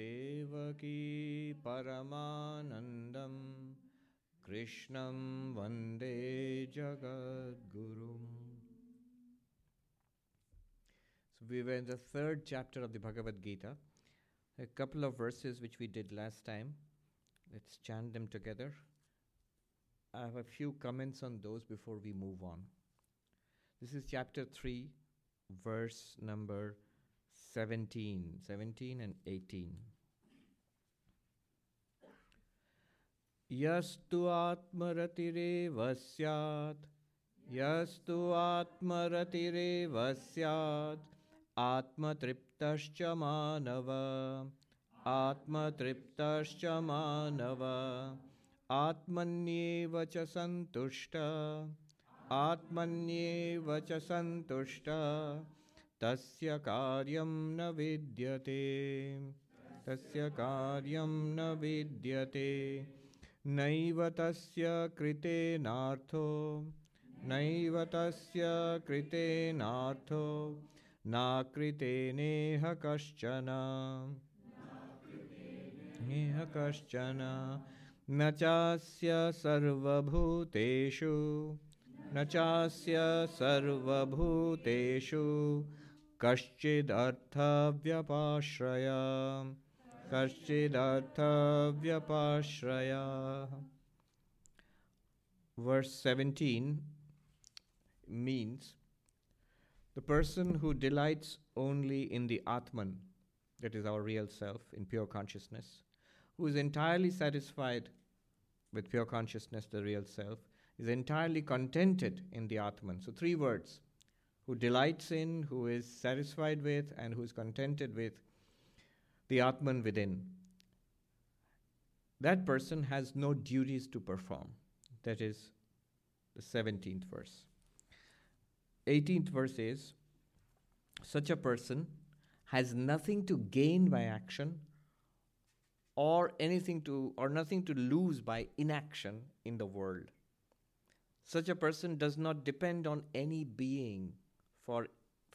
देवकी परमानन्दं कृष्णं वन्दे जगद्गुरुम् So we were in the third chapter of the Bhagavad Gita. A couple of verses which we did last time. Let's chant them together. I have a few comments on those before we move on. This is chapter 3, verse number 17, 17 and 18. यस्तु आत्मरतिरेव स्यात् यस्तु आत्मरतिरेव स्यात् आत्मतृप्तश्च मानव आत्मतृप्तश्च मानव आत्मन्येव च सन्तुष्ट आत्मन्येव च सन्तुष्ट तस्य कार्यं न विद्यते। तस्य कार्यं न विद्यते। नैव तस्य कृतेनार्थो नैव तस्य कृतेनार्थो नाकृतेनेह कश्चन। नेह कश्चन। न चास्य सर्वभूतेषु। न चास्य सर्वभूतेषु। कश्चिदर्थव्यपाश्रय कश्चिदर्थव्यपाश्रय Verse 17 means the person who delights only in the Atman, that is our real self, in pure consciousness, who is entirely satisfied with pure consciousness, the real self, is entirely contented in the Atman. So, three words who delights in, who is satisfied with, and who is contented with the Atman within. That person has no duties to perform. That is the 17th verse. 18th verse is such a person has nothing to gain by action or anything to or nothing to lose by inaction in the world such a person does not depend on any being for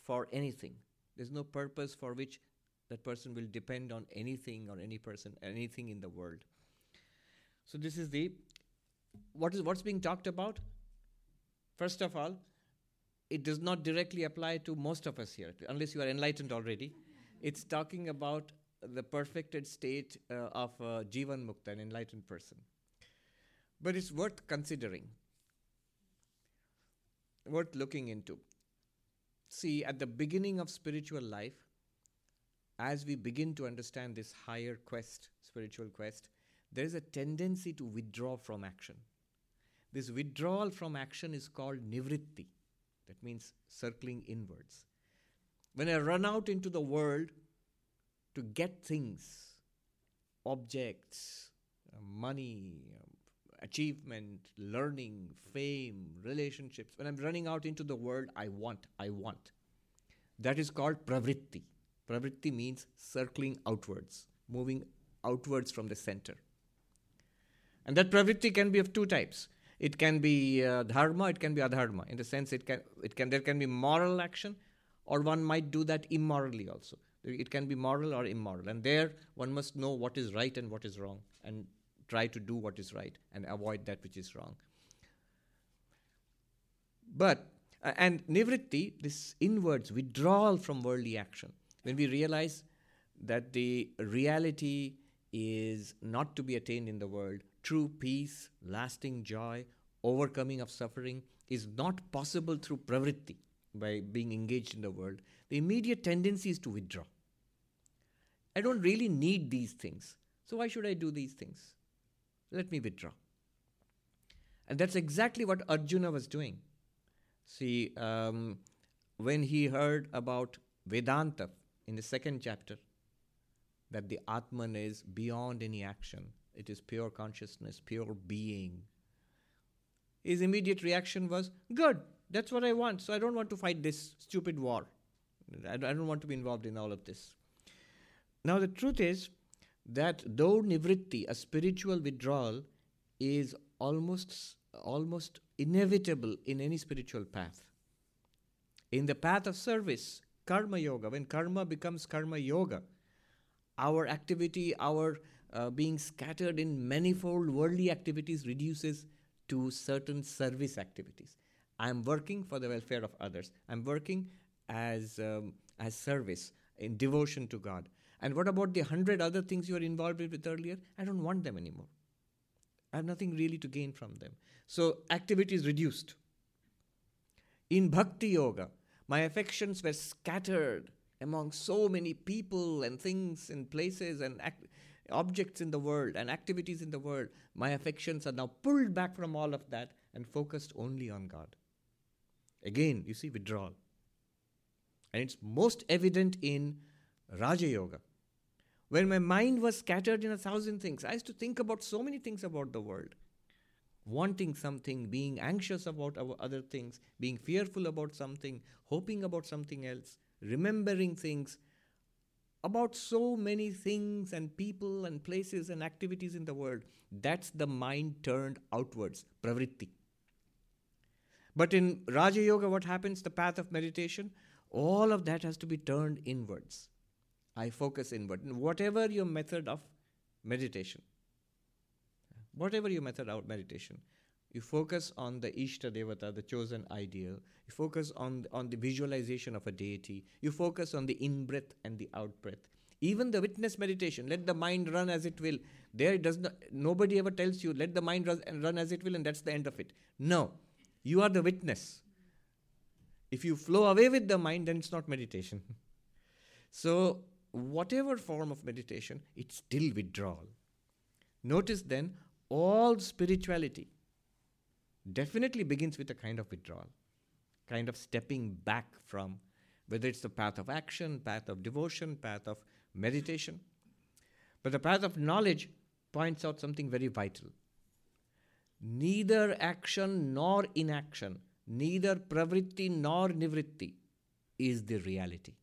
for anything. There's no purpose for which that person will depend on anything or any person anything in the world. So this is the what is what's being talked about? First of all it does not directly apply to most of us here unless you are enlightened already. It's talking about the perfected state uh, of uh, jivan mukta an enlightened person. But it's worth considering worth looking into see at the beginning of spiritual life as we begin to understand this higher quest spiritual quest there is a tendency to withdraw from action. This withdrawal from action is called nivritti. That means circling inwards. When i run out into the world to get things objects uh, money um, achievement learning fame relationships. When i'm running out into the world i want i want. That is called pravritti. Pravritti means circling outwards moving outwards from the center. And that pravritti can be of two types. It can be uh, dharma it can be adharma. In the sense it can it can there can be moral action or one might do that immorally also. It can be moral or immoral and there one must know what is right and what is wrong and try to do what is right and avoid that which is wrong but uh, and nivritti this inwards withdrawal from worldly action when we realize that the reality is not to be attained in the world true peace, lasting joy, overcoming of suffering is not possible through pravritti by being engaged in the world. The immediate tendency is to withdraw. I don't really need these things. So why should I do these things? Let me withdraw. And that's exactly what Arjuna was doing. See, um, when he heard about Vedanta in the second chapter, that the Atman is beyond any action, it is pure consciousness, pure being. His immediate reaction was, Good, that's what I want, so I don't want to fight this stupid war. I don't want to be involved in all of this. Now, the truth is that though nivritti, a spiritual withdrawal, is almost, almost inevitable in any spiritual path, in the path of service, karma yoga, when karma becomes karma yoga, our activity, our uh, being scattered in manifold worldly activities reduces to certain service activities. I'm working for the welfare of others. I'm working as, um, as service, in devotion to God. And what about the hundred other things you were involved with earlier? I don't want them anymore. I have nothing really to gain from them. So activity is reduced. In Bhakti Yoga, my affections were scattered among so many people and things and places and objects in the world and activities in the world. My affections are now pulled back from all of that and focused only on God. Again, you see withdrawal. And it's most evident in Raja Yoga. When my mind was scattered in a thousand things, I used to think about so many things about the world. Wanting something, being anxious about other things, being fearful about something, hoping about something else, remembering things about so many things and people and places and activities in the world. That's the mind turned outwards, pravritti. But in Raja Yoga, what happens? The path of meditation, all of that has to be turned inwards. I focus inward. Whatever your method of meditation, whatever your method of meditation, you focus on the Ishta Devata, the chosen ideal. You focus on, on the visualization of a deity. You focus on the in breath and the out breath. Even the witness meditation, let the mind run as it will. There it does not, nobody ever tells you, let the mind run, run as it will, and that's the end of it. No, you are the witness. If you flow away with the mind, then it's not meditation. so, whatever form of meditation, it's still withdrawal. Notice then, all spirituality definitely begins with a kind of withdrawal, kind of stepping back from whether it's the path of action, path of devotion, path of meditation. But the path of knowledge points out something very vital. Neither action nor inaction, neither pravritti nor nivritti is the reality.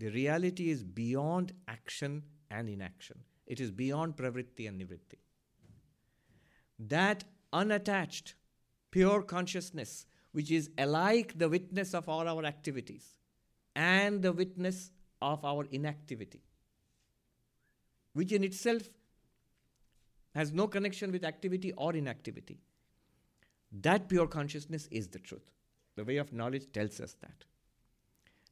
The reality is beyond action and inaction. It is beyond pravritti and nivritti. That unattached, pure consciousness, which is alike the witness of all our activities and the witness of our inactivity, which in itself has no connection with activity or inactivity. That pure consciousness is the truth. The way of knowledge tells us that.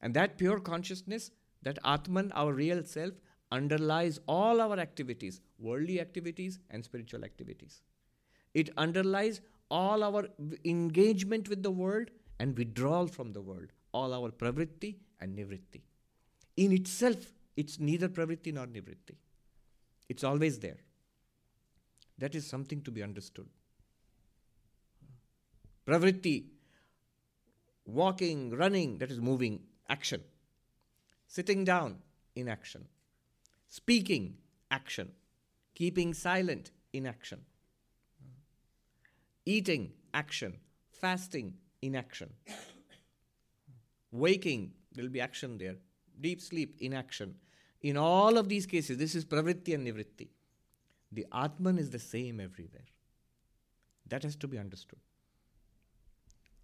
And that pure consciousness, that Atman, our real self, underlies all our activities, worldly activities and spiritual activities. It underlies all our engagement with the world and withdrawal from the world, all our pravritti and nivritti. In itself, it's neither pravritti nor nivritti. It's always there. That is something to be understood. Pravritti, walking, running, that is moving, action. Sitting down, inaction. Speaking, action. Keeping silent, inaction. Eating, action. Fasting, inaction. Waking, there will be action there. Deep sleep, inaction. In all of these cases, this is pravritti and nivritti. The Atman is the same everywhere. That has to be understood.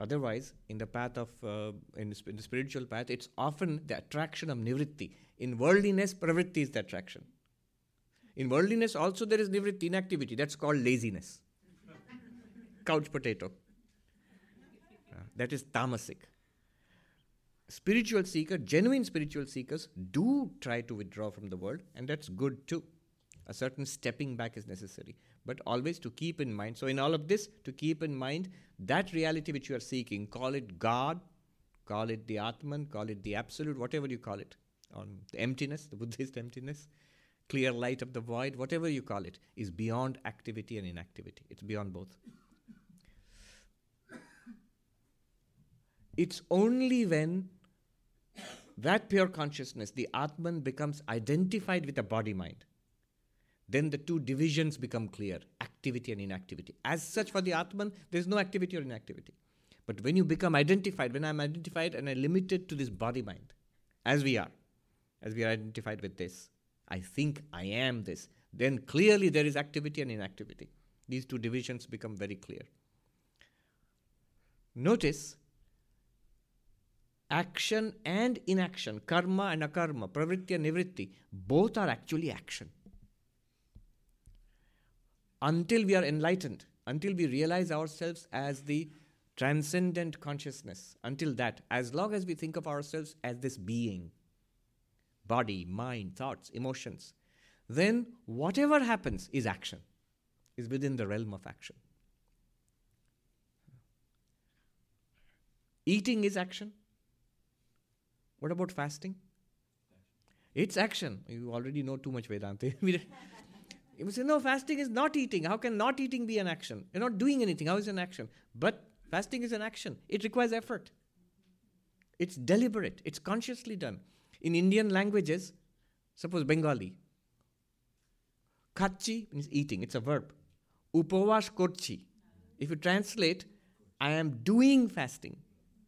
Otherwise, in the path of, uh, in, the, in, the, spiritual path, it's often the attraction of nivritti. In worldliness, pravritti is the attraction. In worldliness, also there is nivritti, inactivity. That's called laziness couch potato. Uh, that is tamasic. Spiritual seeker, genuine spiritual seekers do try to withdraw from the world, and that's good too. A certain stepping back is necessary, but always to keep in mind. So, in all of this, to keep in mind that reality which you are seeking, call it God, call it the Atman, call it the Absolute, whatever you call it, on the emptiness, the Buddhist emptiness, clear light of the void, whatever you call it, is beyond activity and inactivity. It's beyond both. It's only when that pure consciousness, the Atman, becomes identified with the body mind, then the two divisions become clear activity and inactivity. As such, for the Atman, there is no activity or inactivity. But when you become identified, when I'm identified and I'm limited to this body mind, as we are, as we are identified with this, I think I am this, then clearly there is activity and inactivity. These two divisions become very clear. Notice action and inaction, karma and akarma, pravritti and nivritti, both are actually action. Until we are enlightened, until we realize ourselves as the transcendent consciousness, until that, as long as we think of ourselves as this being, body, mind, thoughts, emotions, then whatever happens is action, is within the realm of action. Eating is action. What about fasting? It's action. You already know too much Vedanta. you say, no, fasting is not eating. How can not eating be an action? You're not doing anything. How is it an action? But fasting is an action. It requires effort. It's deliberate. It's consciously done. In Indian languages, suppose Bengali, kachi means eating. It's a verb. Upavas korchi. If you translate, I am doing fasting.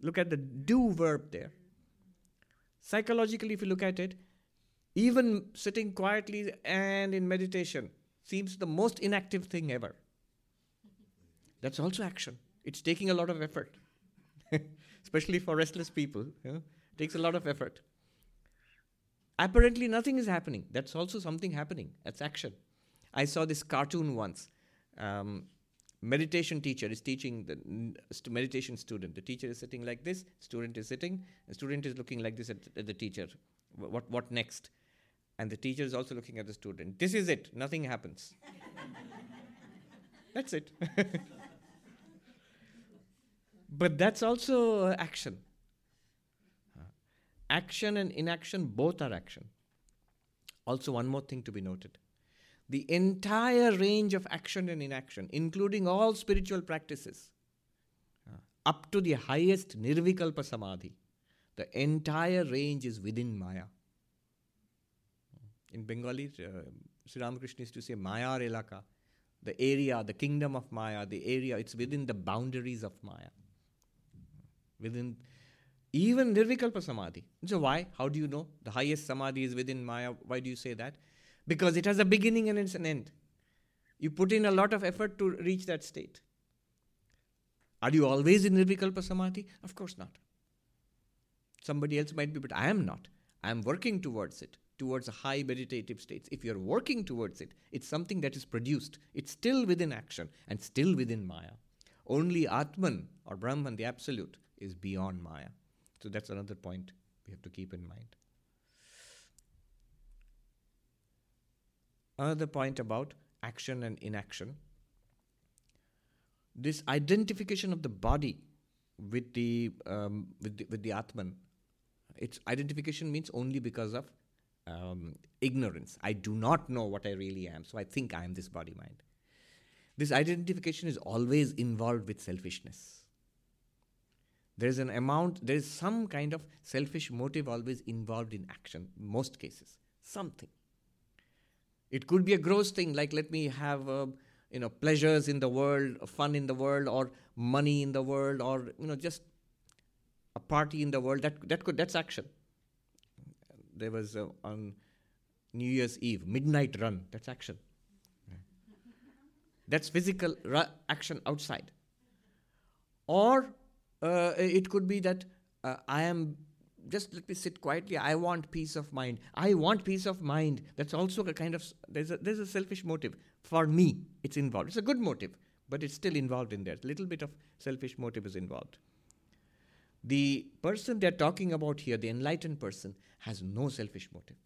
Look at the do verb there. Psychologically, if you look at it, even sitting quietly and in meditation seems the most inactive thing ever. That's also action. It's taking a lot of effort, especially for restless people. You know? Takes a lot of effort. Apparently, nothing is happening. That's also something happening. That's action. I saw this cartoon once. Um, meditation teacher is teaching the st- meditation student. The teacher is sitting like this, student is sitting, the student is looking like this at, at the teacher. what, what next? And the teacher is also looking at the student. This is it, nothing happens. that's it. but that's also uh, action. Action and inaction both are action. Also, one more thing to be noted the entire range of action and inaction, including all spiritual practices, up to the highest nirvikalpa samadhi, the entire range is within Maya. In Bengali, uh, Sri Ramakrishna used to say Maya Elaka, the area, the kingdom of Maya, the area, it's within the boundaries of Maya. Within even Nirvikalpa Samadhi. So, why? How do you know? The highest Samadhi is within Maya. Why do you say that? because it has a beginning and it's an end. You put in a lot of effort to reach that state. Are you always in Nirvikalpa Samadhi? Of course not. Somebody else might be, but I am not. I am working towards it, towards a high meditative states If you're working towards it, it's something that is produced. It's still within action and still within Maya. Only Atman or Brahman, the Absolute, is beyond Maya. So that's another point we have to keep in mind. another point about action and inaction. This identification of the body with the um, with the, with the Atman, its identification means only because of um, ignorance. I do not know what I really am, so I think I am this body mind. This identification is always involved with selfishness. There is an amount, there is some kind of selfish motive always involved in action, most cases. Something. It could be a gross thing, like let me have uh, you know pleasures in the world, fun in the world, or money in the world, or you know just a party in the world. That that could that's action. There was uh, on New Year's Eve midnight run. That's action. That's physical ra- action outside. Or uh, it could be that uh, I am just let me sit quietly. I want peace of mind. I want peace of mind. That's also a kind of there's a there's a selfish motive for me. It's involved. It's a good motive, but it's still involved in there. A little bit of selfish motive is involved. The person they're talking about here, the enlightened person, has no selfish motive.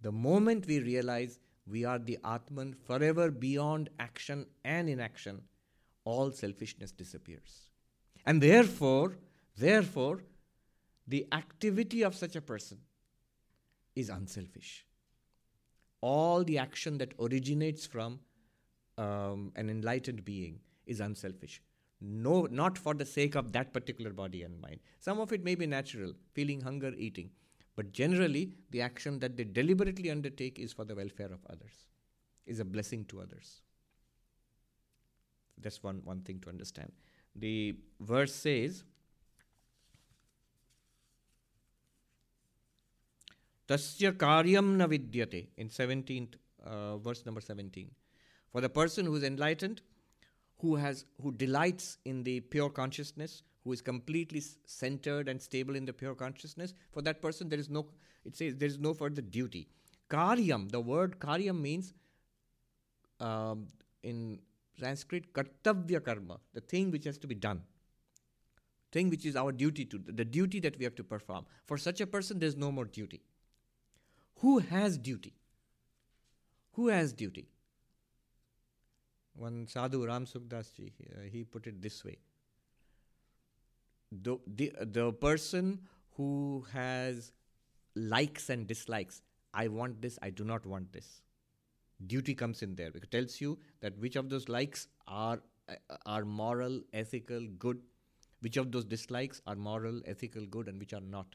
The moment we realize we are the Atman forever beyond action and inaction, all selfishness disappears. And therefore, therefore, the activity of such a person is unselfish. All the action that originates from um, an enlightened being is unselfish. No, not for the sake of that particular body and mind. Some of it may be natural, feeling hunger, eating. But generally, the action that they deliberately undertake is for the welfare of others, is a blessing to others. That's one, one thing to understand. The verse says, Tasya karyam na vidyate in 17th uh, verse number 17. For the person who is enlightened, who has who delights in the pure consciousness, who is completely centered and stable in the pure consciousness, for that person there is no, it says there is no further duty. Karyam, the word karyam means um, in Sanskrit, kartavya karma, the thing which has to be done. Thing which is our duty to, the duty that we have to perform. For such a person, there is no more duty. Who has duty? Who has duty? One sadhu, Ram Sukhdas ji, uh, he put it this way the, the, the person who has likes and dislikes, I want this, I do not want this. Duty comes in there. It tells you that which of those likes are, uh, are moral, ethical, good, which of those dislikes are moral, ethical, good, and which are not.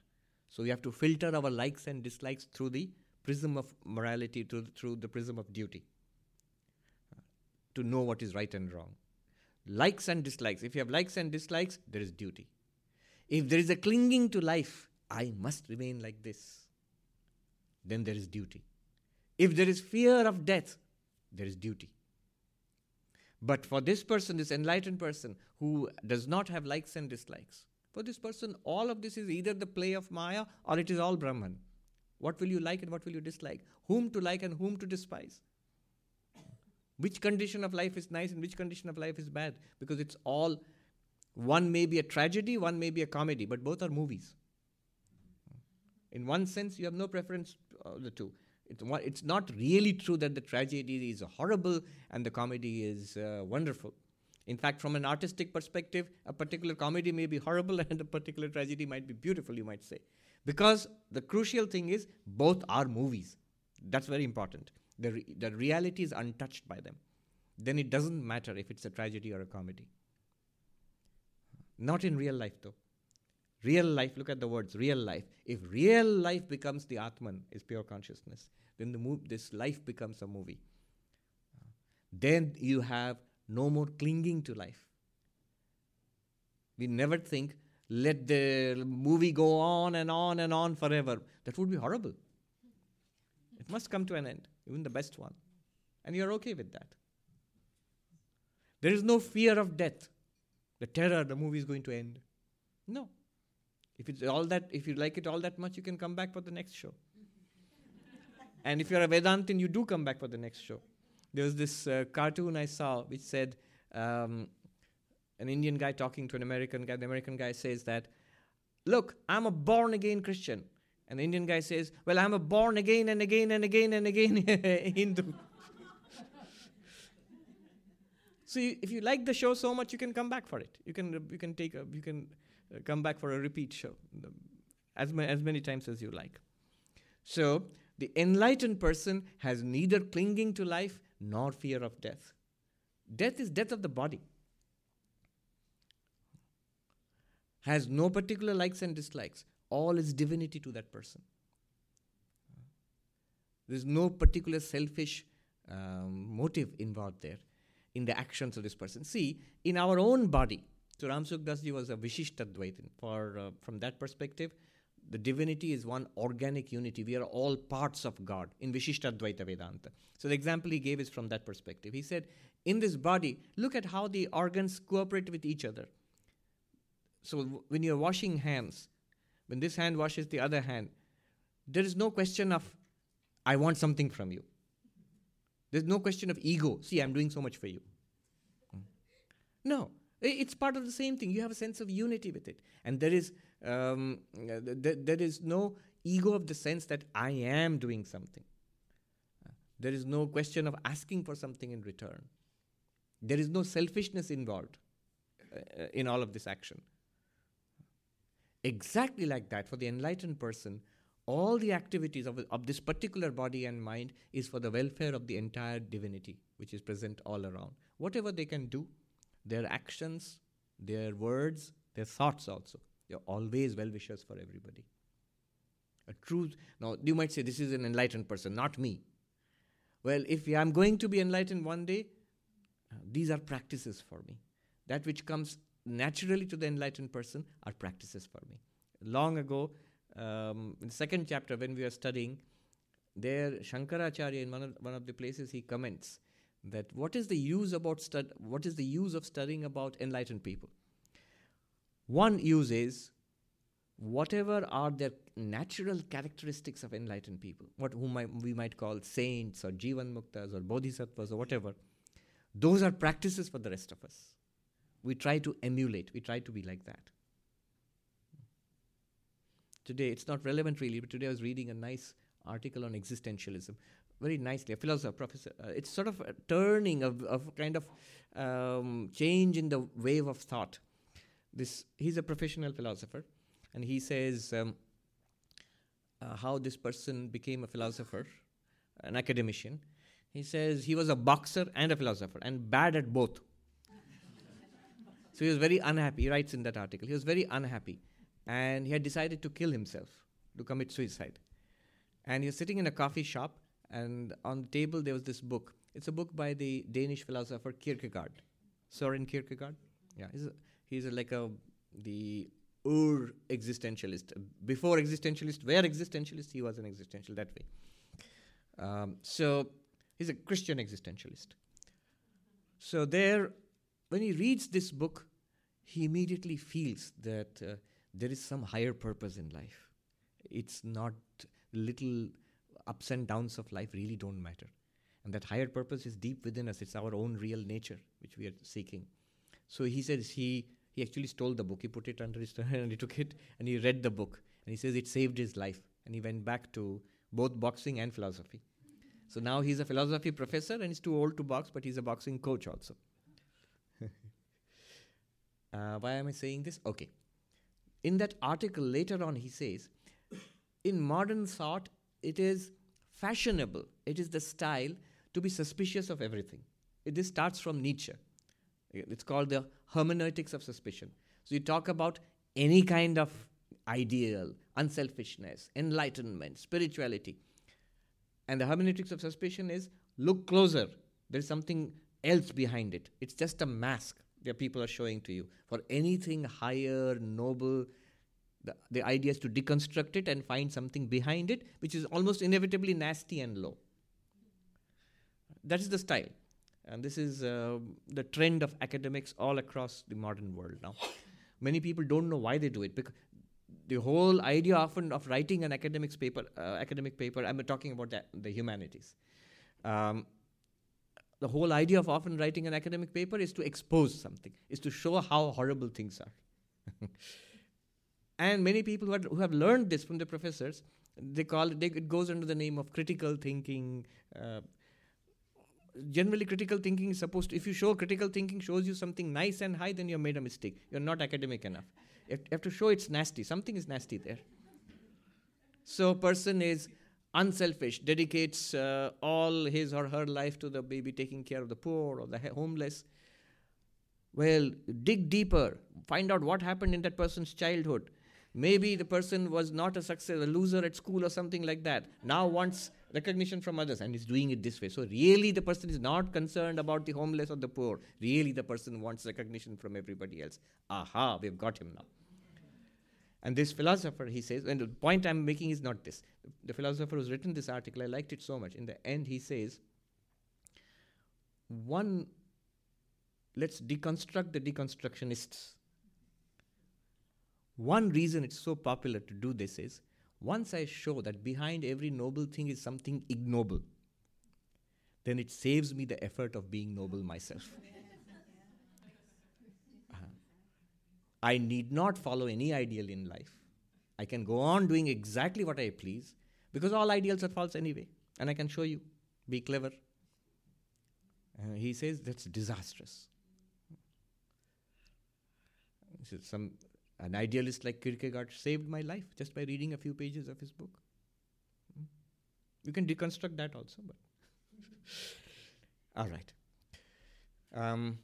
So we have to filter our likes and dislikes through the prism of morality, through, through the prism of duty, to know what is right and wrong. Likes and dislikes. If you have likes and dislikes, there is duty. If there is a clinging to life, I must remain like this, then there is duty. If there is fear of death, there is duty. But for this person, this enlightened person who does not have likes and dislikes, for this person, all of this is either the play of Maya or it is all Brahman. What will you like and what will you dislike? Whom to like and whom to despise? Which condition of life is nice and which condition of life is bad? Because it's all, one may be a tragedy, one may be a comedy, but both are movies. In one sense, you have no preference of the two. It's, it's not really true that the tragedy is horrible and the comedy is uh, wonderful. In fact, from an artistic perspective, a particular comedy may be horrible and a particular tragedy might be beautiful, you might say. Because the crucial thing is both are movies. That's very important. The, re- the reality is untouched by them. Then it doesn't matter if it's a tragedy or a comedy. Not in real life, though. Real life, look at the words real life. If real life becomes the Atman, is pure consciousness, then the move, this life becomes a movie. Then you have no more clinging to life. We never think, let the movie go on and on and on forever. That would be horrible. It must come to an end, even the best one. And you're okay with that. There is no fear of death, the terror, the movie is going to end. No. If it's all that, if you like it all that much, you can come back for the next show. and if you're a Vedantin, you do come back for the next show. There was this uh, cartoon I saw which said um, an Indian guy talking to an American guy. The American guy says that, "Look, I'm a born again Christian," the Indian guy says, "Well, I'm a born again and again and again and again Hindu." so if you like the show so much, you can come back for it. You can you can take a, you can uh, come back for a repeat show as ma- as many times as you like. So the enlightened person has neither clinging to life nor fear of death. Death is death of the body. Has no particular likes and dislikes. All is divinity to that person. There's no particular selfish um, motive involved there in the actions of this person. See, in our own body, so Ram was a Vishishtadvaitin. For, uh, from that perspective, the divinity is one organic unity. We are all parts of God in Vishishtadvaita Vedanta. So the example he gave is from that perspective. He said, in this body, look at how the organs cooperate with each other. So w- when you're washing hands, when this hand washes the other hand, there is no question of, I want something from you. There's no question of ego. See, I'm doing so much for you. No, it's part of the same thing. You have a sense of unity with it. And there is, um, th- there is no ego of the sense that I am doing something. There is no question of asking for something in return. There is no selfishness involved uh, in all of this action. Exactly like that, for the enlightened person, all the activities of, of this particular body and mind is for the welfare of the entire divinity, which is present all around. Whatever they can do, their actions, their words, their thoughts also, they're always well wishers for everybody. A truth. Now, you might say, this is an enlightened person, not me. Well, if I'm going to be enlightened one day, these are practices for me. That which comes naturally to the enlightened person are practices for me. Long ago, um, in the second chapter, when we are studying, there Shankaracharya in one of, one of the places he comments that what is the use about stud- what is the use of studying about enlightened people? One uses whatever are their natural characteristics of enlightened people, what whom I, we might call saints or jivan muktas or bodhisattvas or whatever, those are practices for the rest of us. We try to emulate, we try to be like that. Today, it's not relevant really, but today I was reading a nice article on existentialism. Very nicely, a philosopher, professor. Uh, it's sort of a turning of, of kind of um, change in the wave of thought. This he's a professional philosopher, and he says um, uh, how this person became a philosopher, an academician. He says he was a boxer and a philosopher, and bad at both. So he was very unhappy. He writes in that article. He was very unhappy, and he had decided to kill himself, to commit suicide. And he was sitting in a coffee shop, and on the table there was this book. It's a book by the Danish philosopher Kierkegaard, Soren Kierkegaard. Yeah, he's, a, he's a, like a the Ur existentialist. Before existentialist, where existentialist, he was an existential that way. Um, so he's a Christian existentialist. So there, when he reads this book, he immediately feels that uh, there is some higher purpose in life. It's not little ups and downs of life really don't matter. And that higher purpose is deep within us. It's our own real nature which we are seeking. So he says he he actually stole the book. He put it under his hand and he took it and he read the book. And he says it saved his life. And he went back to both boxing and philosophy. So now he's a philosophy professor and he's too old to box, but he's a boxing coach also. Uh, why am I saying this? Okay. In that article later on, he says, in modern thought, it is fashionable, it is the style to be suspicious of everything. It, this starts from Nietzsche. It's called the hermeneutics of suspicion. So you talk about any kind of ideal, unselfishness, enlightenment, spirituality. And the hermeneutics of suspicion is look closer. There's something else behind it. It's just a mask that people are showing to you. For anything higher, noble, the, the idea is to deconstruct it and find something behind it, which is almost inevitably nasty and low. That is the style. And this is uh, the trend of academics all across the modern world now. Many people don't know why they do it because the whole idea often of writing an academics paper, uh, academic paper, I'm talking about the, the humanities. Um, the whole idea of often writing an academic paper is to expose something, is to show how horrible things are. and many people who, who, have learned this from the professors, they call it, they, it goes under the name of critical thinking, uh, generally critical thinking is supposed to if you show critical thinking shows you something nice and high then you've made a mistake. You're not academic enough. You have to show it's nasty. Something is nasty there. So a person is unselfish dedicates uh, all his or her life to the baby taking care of the poor or the homeless well dig deeper find out what happened in that person's childhood maybe the person was not a success a loser at school or something like that now wants recognition from others and is doing it this way. So, really, the person is not concerned about the homeless or the poor. Really, the person wants recognition from everybody else. Aha, we've got him now. And this philosopher, he says, and the point I'm making is not this. The philosopher who's written this article, I liked it so much. In the end, he says, one, let's deconstruct the deconstructionists. One reason it's so popular to do this is once I show that behind every noble thing is something ignoble, then it saves me the effort of being noble myself. I need not follow any ideal in life. I can go on doing exactly what I please because all ideals are false anyway. And I can show you. Be clever. Uh, he says that's disastrous. Some an idealist like Kierkegaard saved my life just by reading a few pages of his book. Hmm? You can deconstruct that also, but. All right. Um,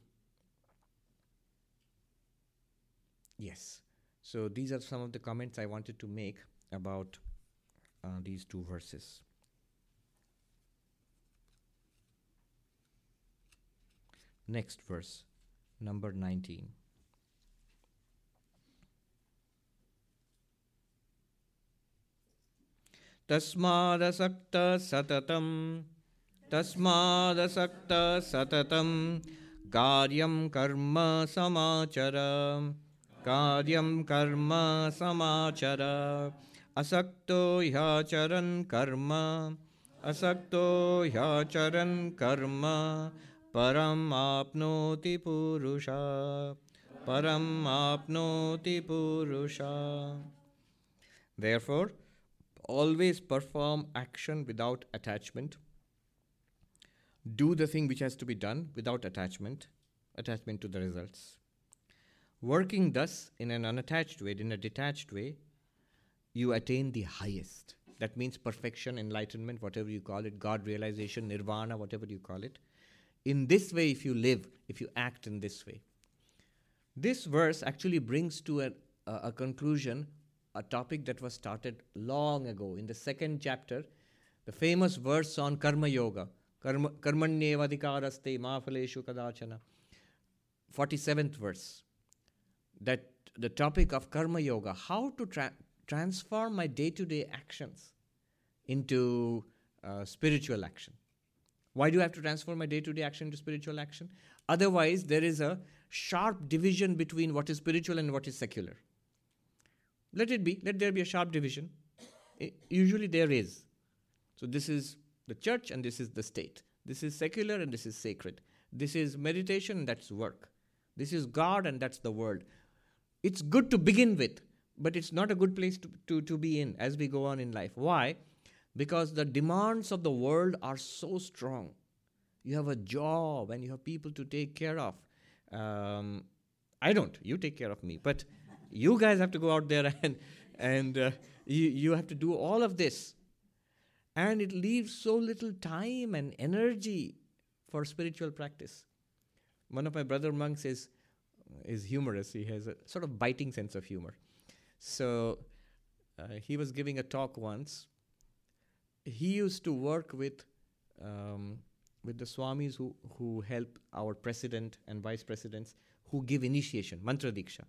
yes. So these are some of the comments I wanted to make about uh, these two verses. Next verse, number 19. तस्मादसक्त सततं तस्मादसक्त सततं कार्यं कर्म समाचर कार्यं कर्म समाचर असक्तो ह्याचरन् कर्म असक्तो ह्याचरन् कर्म परम् आप्नोति पुरुषा परम् आप्नोति पुरुषा Therefore, always perform action without attachment. Do the thing which has to be done without attachment, attachment to the results. Working thus in an unattached way, in a detached way, you attain the highest. That means perfection, enlightenment, whatever you call it, God realization, nirvana, whatever you call it. In this way, if you live, if you act in this way. This verse actually brings to a, a, a conclusion a topic that was started long ago in the second chapter, the famous verse on Karma Yoga. Karmanyevadhikaraste mafaleshu kadachana. 47th verse. That the topic of Karma Yoga, how to tra- transform my day to day actions into uh, spiritual action. Why do I have to transform my day to day action into spiritual action? Otherwise, there is a sharp division between what is spiritual and what is secular. Let it be, let there be a sharp division. It, usually there is. So this is the church and this is the state. This is secular and this is sacred. This is meditation and that's work. This is God and that's the world. It's good to begin with, but it's not a good place to, to, to be in as we go on in life. Why? Because the demands of the world are so strong. You have a job and you have people to take care of. Um, I don't. You take care of me. But you guys have to go out there and, and uh, you, you have to do all of this. And it leaves so little time and energy for spiritual practice. One of my brother monks is, is humorous. He has a sort of biting sense of humor. So uh, he was giving a talk once. He used to work with um, with the swamis who, who help our president and vice presidents who give initiation, mantra diksha.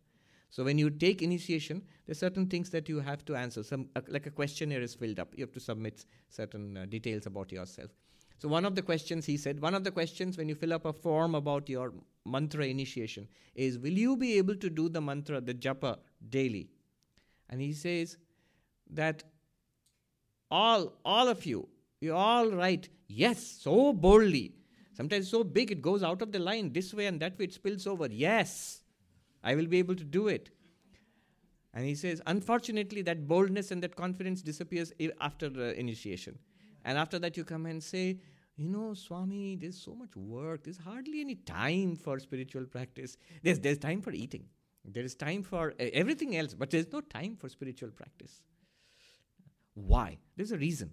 So when you take initiation, there are certain things that you have to answer. Some uh, like a questionnaire is filled up. You have to submit certain uh, details about yourself. So one of the questions he said, one of the questions when you fill up a form about your mantra initiation is, will you be able to do the mantra, the japa, daily? And he says that all, all of you, you all write yes so boldly. Sometimes so big it goes out of the line this way and that way it spills over. Yes. I will be able to do it. And he says, unfortunately, that boldness and that confidence disappears after the initiation. And after that, you come and say, you know, Swami, there's so much work. There's hardly any time for spiritual practice. There's, there's time for eating. There is time for everything else, but there's no time for spiritual practice. Why? There's a reason.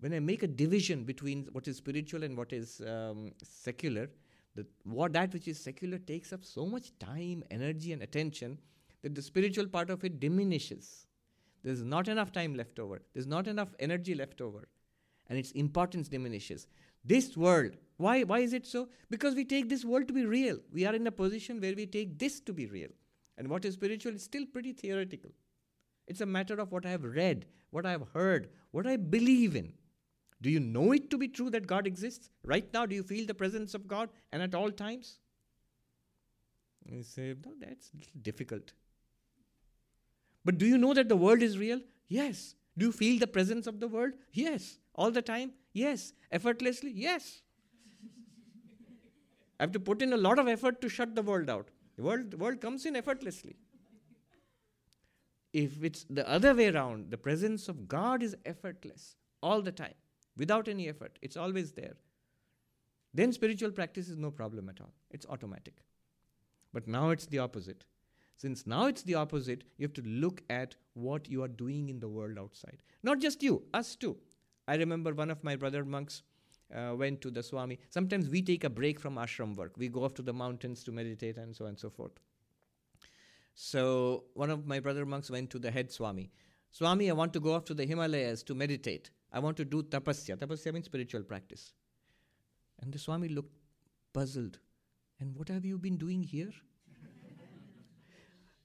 When I make a division between what is spiritual and what is um, secular, the, what that which is secular takes up so much time, energy, and attention that the spiritual part of it diminishes. There's not enough time left over. There's not enough energy left over. And its importance diminishes. This world, why, why is it so? Because we take this world to be real. We are in a position where we take this to be real. And what is spiritual is still pretty theoretical. It's a matter of what I have read, what I have heard, what I believe in. Do you know it to be true that God exists? Right now, do you feel the presence of God and at all times? You say, no, that's difficult. But do you know that the world is real? Yes. Do you feel the presence of the world? Yes. All the time? Yes. Effortlessly? Yes. I have to put in a lot of effort to shut the world out. The world, the world comes in effortlessly. If it's the other way around, the presence of God is effortless all the time without any effort. It's always there. Then spiritual practice is no problem at all. It's automatic. But now it's the opposite. Since now it's the opposite, you have to look at what you are doing in the world outside. Not just you, us too. I remember one of my brother monks uh, went to the Swami. Sometimes we take a break from ashram work. We go off to the mountains to meditate and so on and so forth. So one of my brother monks went to the head Swami. Swami, I want to go off to the Himalayas to meditate. I want to do tapasya. Tapasya means spiritual practice. And the Swami looked puzzled. And what have you been doing here?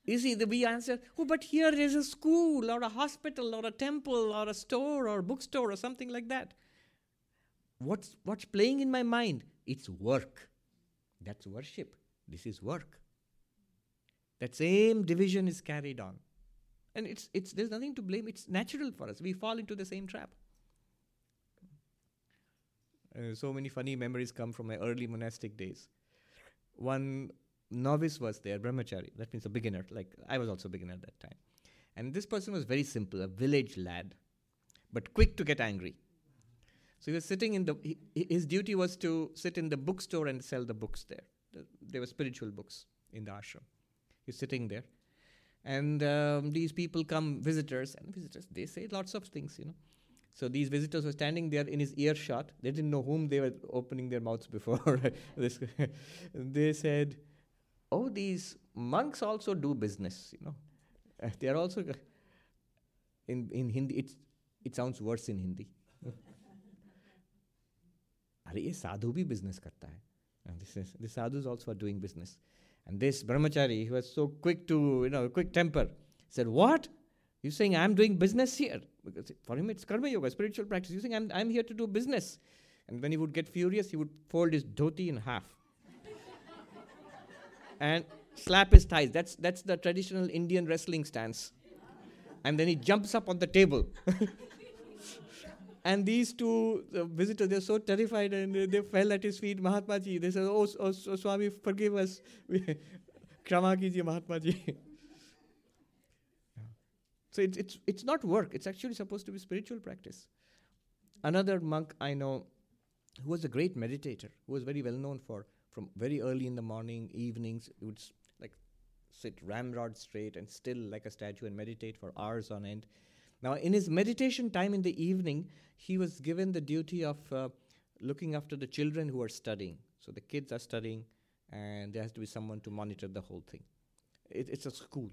You see, the we answer, oh, but here is a school or a hospital or a temple or a store or a bookstore or something like that. What's, what's playing in my mind? It's work. That's worship. This is work. that same division is carried on. And it's, it's, there's nothing to blame. It's natural for us. We fall into the same trap. Uh, so many funny memories come from my early monastic days. One novice was there, brahmachari, that means a beginner, like I was also a beginner at that time. And this person was very simple, a village lad, but quick to get angry. So he was sitting in the, he, his duty was to sit in the bookstore and sell the books there. The, there were spiritual books in the ashram. He's sitting there. And um, these people come, visitors, and visitors, they say lots of things, you know. So these visitors were standing there in his earshot. They didn't know whom they were opening their mouths before. they said, "Oh, these monks also do business. You know, uh, they are also in in Hindi. It's it sounds worse in Hindi. अरे ये साधु भी business करता है. And this is the sadhus also are doing business. And this brahmachari, he was so quick to you know quick temper, said, "What? You're saying I'm doing business here?" Because for him it's karma yoga, spiritual practice. You're saying I'm I'm here to do business. And when he would get furious, he would fold his dhoti in half and slap his thighs. That's, that's the traditional Indian wrestling stance. And then he jumps up on the table. and these two uh, visitors, they're so terrified and they, they fell at his feet. Mahatma ji, they said, Oh, oh, oh Swami, forgive us. Krama kijiye, Mahatma ji. so it's, it's, it's not work, it's actually supposed to be spiritual practice. Another monk I know who was a great meditator, who was very well known for from very early in the morning, evenings, he would like sit ramrod straight and still like a statue and meditate for hours on end. Now, in his meditation time in the evening, he was given the duty of uh, looking after the children who are studying. So the kids are studying, and there has to be someone to monitor the whole thing. It, it's a school,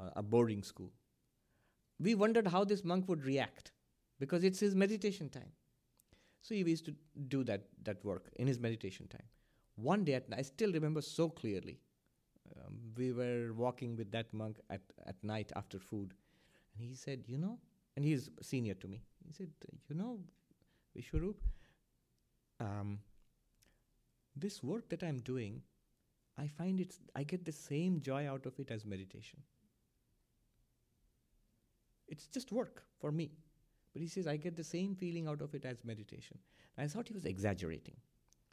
uh, a boarding school. We wondered how this monk would react because it's his meditation time. So he used to do that, that work in his meditation time. One day, at, I still remember so clearly. Um, we were walking with that monk at, at night after food, and he said, You know, and he's senior to me. He said, You know, Vishwarup, um, this work that I'm doing, I find it's, I get the same joy out of it as meditation. It's just work for me. But he says, I get the same feeling out of it as meditation. I thought he was exaggerating.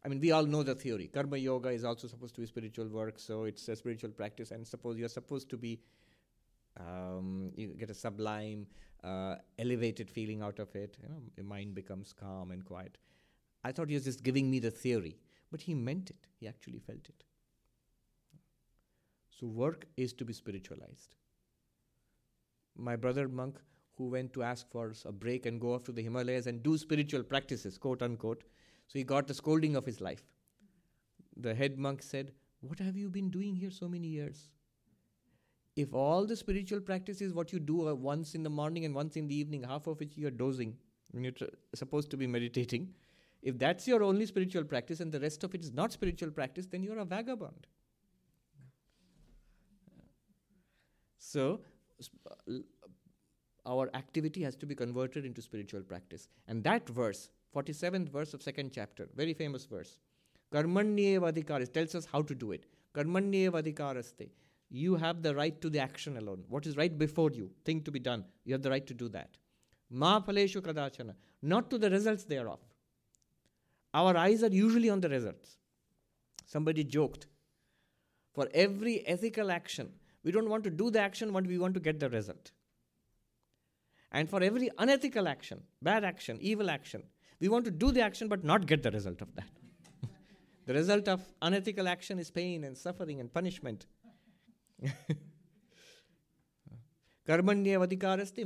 I mean, we all know the theory. Karma yoga is also supposed to be spiritual work, so it's a spiritual practice, and suppose you're supposed to be, um, you get a sublime, uh, elevated feeling out of it. You know, your mind becomes calm and quiet. I thought he was just giving me the theory, but he meant it. He actually felt it. So work is to be spiritualized. My brother monk, who went to ask for a break and go off to the Himalayas and do spiritual practices, quote unquote, so he got the scolding of his life. The head monk said, What have you been doing here so many years? If all the spiritual practice is what you do uh, once in the morning and once in the evening, half of which you are dozing, when you're tr- supposed to be meditating, if that's your only spiritual practice and the rest of it is not spiritual practice, then you're a vagabond. So, uh, our activity has to be converted into spiritual practice. And that verse, 47th verse of second chapter, very famous verse. Karmanyevadikaras tells us how to do it. Karmanyevadikaraste. You have the right to the action alone. What is right before you, thing to be done, you have the right to do that. Ma phaleshu kadachana. Not to the results thereof. Our eyes are usually on the results. Somebody joked. For every ethical action, we don't want to do the action, but we want to get the result. And for every unethical action, bad action, evil action, we want to do the action but not get the result of that. the result of unethical action is pain and suffering and punishment.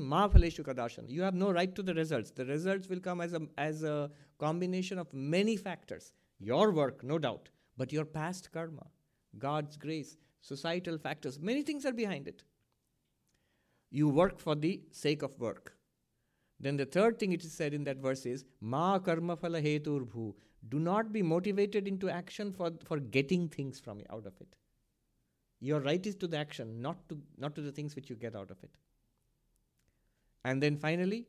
Ma phaleshu kadashan. You have no right to the results. The results will come as a, as a combination of many factors. Your work, no doubt, but your past karma, God's grace, societal factors, many things are behind it. You work for the sake of work. Then the third thing it is said in that verse is Ma karma phala hetur bhu. Do not be motivated into action for, for getting things from out of it. Your right is to the action, not to not to the things which you get out of it. And then finally,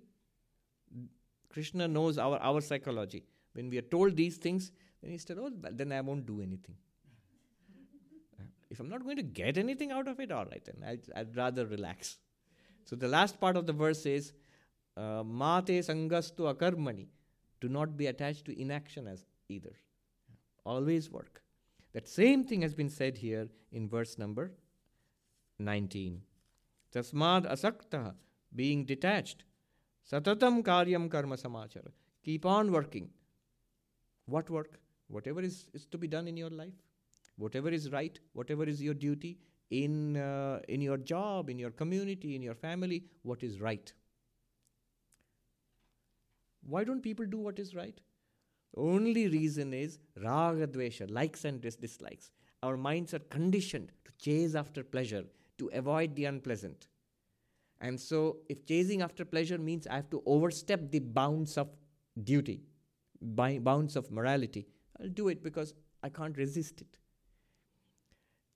Krishna knows our, our psychology. When we are told these things, then he said, Oh, then I won't do anything. If I'm not going to get anything out of it, all right, then I'd, I'd rather relax. So the last part of the verse is, Mate sangastu akarmani. Do not be attached to inaction as either. Always work. That same thing has been said here in verse number 19. Tasmad asakta, being detached. Satatam karyam karma samachara. Keep on working. What work? Whatever is, is to be done in your life, whatever is right, whatever is your duty in, uh, in your job, in your community, in your family, what is right. Why don't people do what is right? Only reason is raga dvesha, likes and dis- dislikes. Our minds are conditioned to chase after pleasure, to avoid the unpleasant. And so, if chasing after pleasure means I have to overstep the bounds of duty, by bounds of morality, I'll do it because I can't resist it.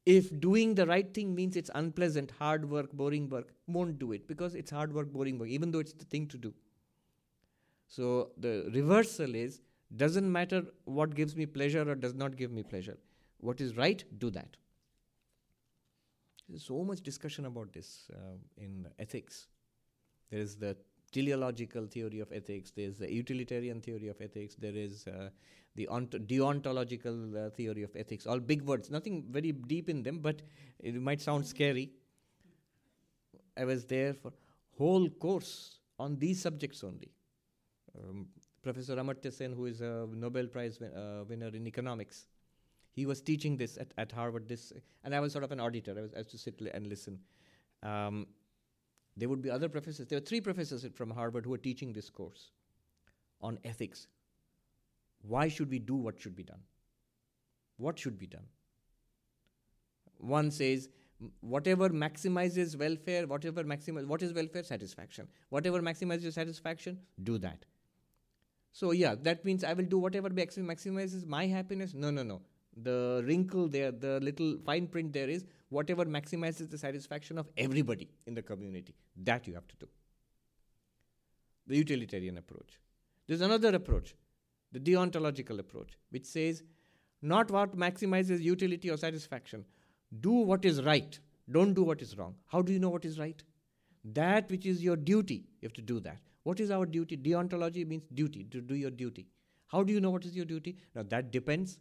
If doing the right thing means it's unpleasant, hard work, boring work, won't do it because it's hard work, boring work, even though it's the thing to do. So the reversal is doesn't matter what gives me pleasure or does not give me pleasure. What is right, do that. There's so much discussion about this uh, in ethics. There is the teleological theory of ethics, there's the utilitarian theory of ethics, there is uh, the ont- deontological uh, theory of ethics, all big words, nothing very deep in them, but it might sound scary. I was there for whole course on these subjects only. Um, Professor Amartya Sen, who is a Nobel Prize win- uh, winner in economics, he was teaching this at, at Harvard. This, and I was sort of an auditor. I was, I to sit li- and listen. Um, there would be other professors. There were three professors from Harvard who were teaching this course on ethics. Why should we do what should be done? What should be done? One says, whatever maximizes welfare, whatever maximizes, what is welfare? Satisfaction. Whatever maximizes satisfaction, do that. So, yeah, that means I will do whatever maximizes my happiness. No, no, no. The wrinkle there, the little fine print there is whatever maximizes the satisfaction of everybody in the community. That you have to do. The utilitarian approach. There's another approach, the deontological approach, which says not what maximizes utility or satisfaction. Do what is right. Don't do what is wrong. How do you know what is right? That which is your duty, you have to do that. What is our duty? Deontology means duty, to do your duty. How do you know what is your duty? Now, that depends.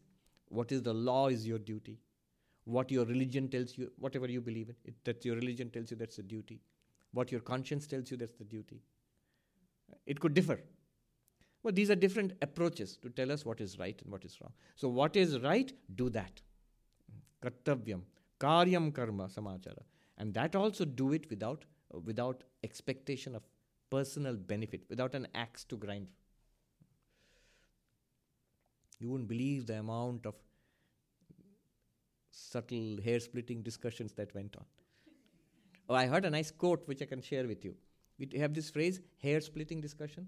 What is the law is your duty. What your religion tells you, whatever you believe in, it, that your religion tells you that's the duty. What your conscience tells you that's the duty. It could differ. But these are different approaches to tell us what is right and what is wrong. So, what is right, do that. Kartavyam, karyam karma samachara. And that also do it without, without expectation of personal benefit, without an axe to grind. You wouldn't believe the amount of subtle hair splitting discussions that went on. Oh, I heard a nice quote which I can share with you. We have this phrase, hair splitting discussion,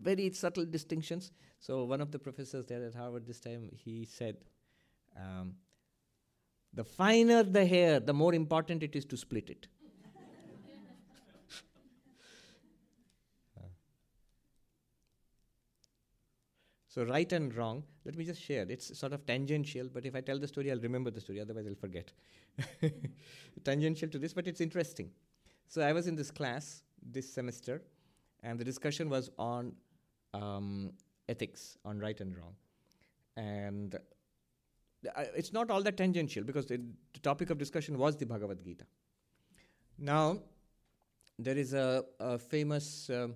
very subtle distinctions. So, one of the professors there at Harvard this time, he said, um, The finer the hair, the more important it is to split it. So, right and wrong, let me just share. It's sort of tangential, but if I tell the story, I'll remember the story, otherwise, I'll forget. tangential to this, but it's interesting. So, I was in this class this semester, and the discussion was on um, ethics, on right and wrong. And uh, it's not all that tangential because the, the topic of discussion was the Bhagavad Gita. Now, there is a, a famous um,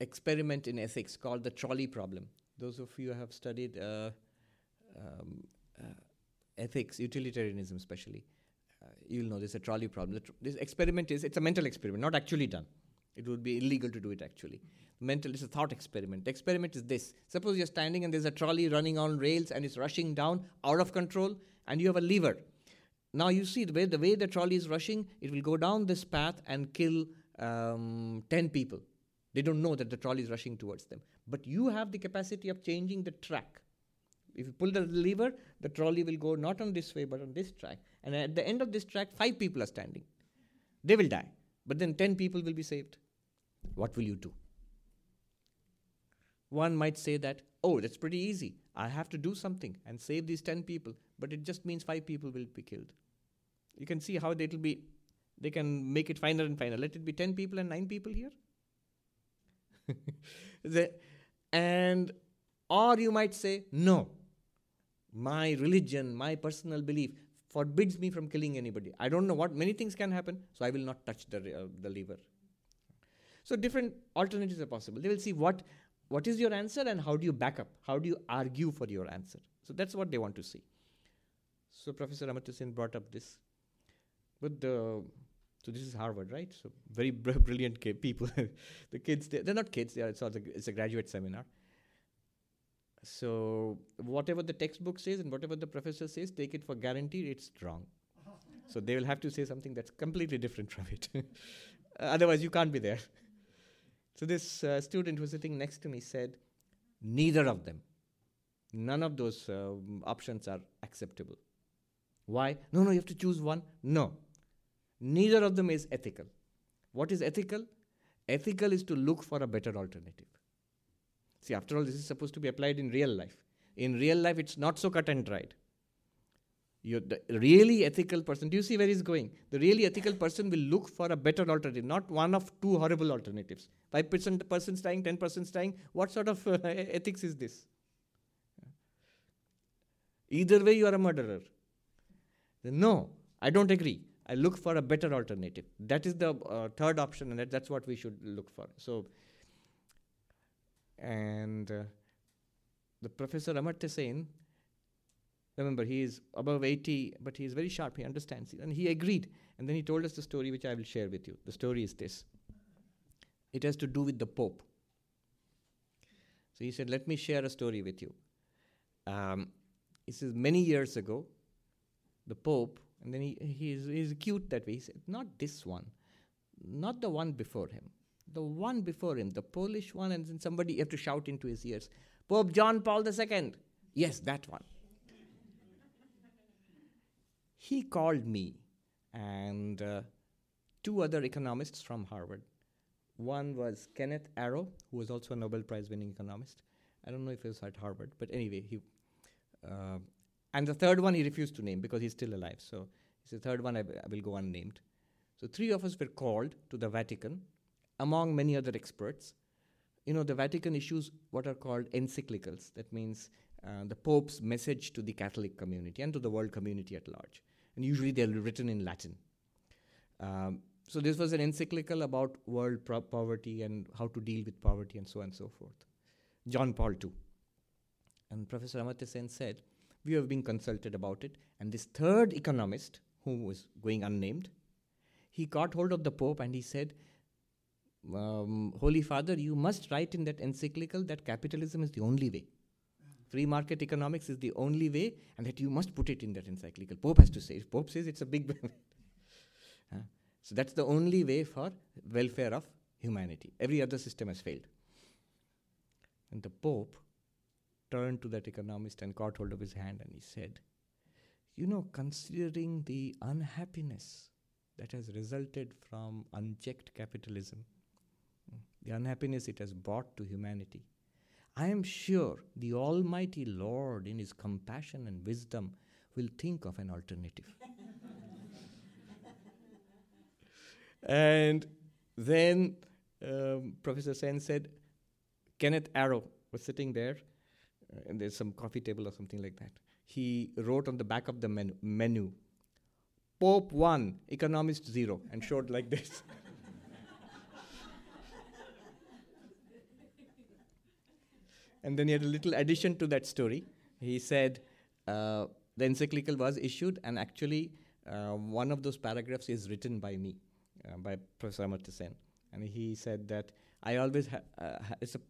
experiment in ethics called the trolley problem those of you who have studied uh, um, uh, ethics, utilitarianism especially, uh, you'll know there's a trolley problem. Tr- this experiment is, it's a mental experiment, not actually done. It would be illegal to do it actually. Mental, it's a thought experiment. The experiment is this. Suppose you're standing and there's a trolley running on rails and it's rushing down out of control and you have a lever. Now you see the way the, way the trolley is rushing, it will go down this path and kill um, 10 people. They don't know that the trolley is rushing towards them. But you have the capacity of changing the track. If you pull the lever, the trolley will go not on this way but on this track. And at the end of this track, five people are standing. They will die. But then 10 people will be saved. What will you do? One might say that, oh, that's pretty easy. I have to do something and save these 10 people. But it just means five people will be killed. You can see how will be, they can make it finer and finer. Let it be 10 people and 9 people here. and, or you might say, no, my religion, my personal belief forbids me from killing anybody. I don't know what, many things can happen, so I will not touch the, uh, the liver. So different alternatives are possible. They will see what, what is your answer and how do you back up? How do you argue for your answer? So that's what they want to see. So Professor Amartya Sen brought up this. But the so this is Harvard, right? So very br- brilliant people. the kids, they're, they're, not kids. They are, it's, a, it's a graduate seminar. So whatever the textbook says and whatever the professor says, take it for guaranteed. It's wrong. so they will have to say something that's completely different from it. otherwise, you can't be there. So this uh, student who was sitting next to me said, neither of them, none of those uh, options are acceptable. Why? No, no, you have to choose one. No. Neither of them is ethical. What is ethical? Ethical is to look for a better alternative. See, after all, this is supposed to be applied in real life. In real life, it's not so cut and dried. You're the really ethical person, do you see where he's going? The really ethical person will look for a better alternative, not one of two horrible alternatives. 5% person's dying, 10% dying. What sort of uh, ethics is this? Either way, you are a murderer. No, I don't agree. I look for a better alternative. That is the uh, third option, and that, that's what we should look for. So, and uh, the professor Amartya Sen Remember, he is above 80, but he is very sharp. He understands it. And he agreed. And then he told us the story, which I will share with you. The story is this it has to do with the Pope. So he said, Let me share a story with you. Um, he says, Many years ago, the Pope, and then he, he's, he's cute that way. He said, Not this one, not the one before him, the one before him, the Polish one, and then somebody, you have to shout into his ears, Pope John Paul II. Yes, that one he called me and uh, two other economists from Harvard. One was Kenneth Arrow, who was also a Nobel Prize winning economist. I don't know if he was at Harvard, but anyway, he. Uh, and the third one he refused to name because he's still alive. So the third one I, I will go unnamed. So three of us were called to the Vatican, among many other experts. You know, the Vatican issues what are called encyclicals. That means uh, the Pope's message to the Catholic community and to the world community at large and usually they're written in Latin. Um, so this was an encyclical about world pro- poverty and how to deal with poverty and so on and so forth. John Paul II. And Professor Amartya Sen said, we have been consulted about it. And this third economist, who was going unnamed, he got hold of the Pope and he said, um, Holy Father, you must write in that encyclical that capitalism is the only way. Free market economics is the only way, and that you must put it in that encyclical. Pope has to say. Pope says it's a big so that's the only way for welfare of humanity. Every other system has failed. And the Pope turned to that economist and caught hold of his hand and he said, You know, considering the unhappiness that has resulted from unchecked capitalism, the unhappiness it has brought to humanity, I am sure the Almighty Lord, in His compassion and wisdom, will think of an alternative. and then um, Professor Sen said, Kenneth Arrow was sitting there, and there's some coffee table or something like that. He wrote on the back of the menu, menu Pope 1, Economist 0, and showed like this. And then he had a little addition to that story. He said uh, the encyclical was issued, and actually, uh, one of those paragraphs is written by me, uh, by Professor Amartya Sen. And he said that I always, ha- uh, it's a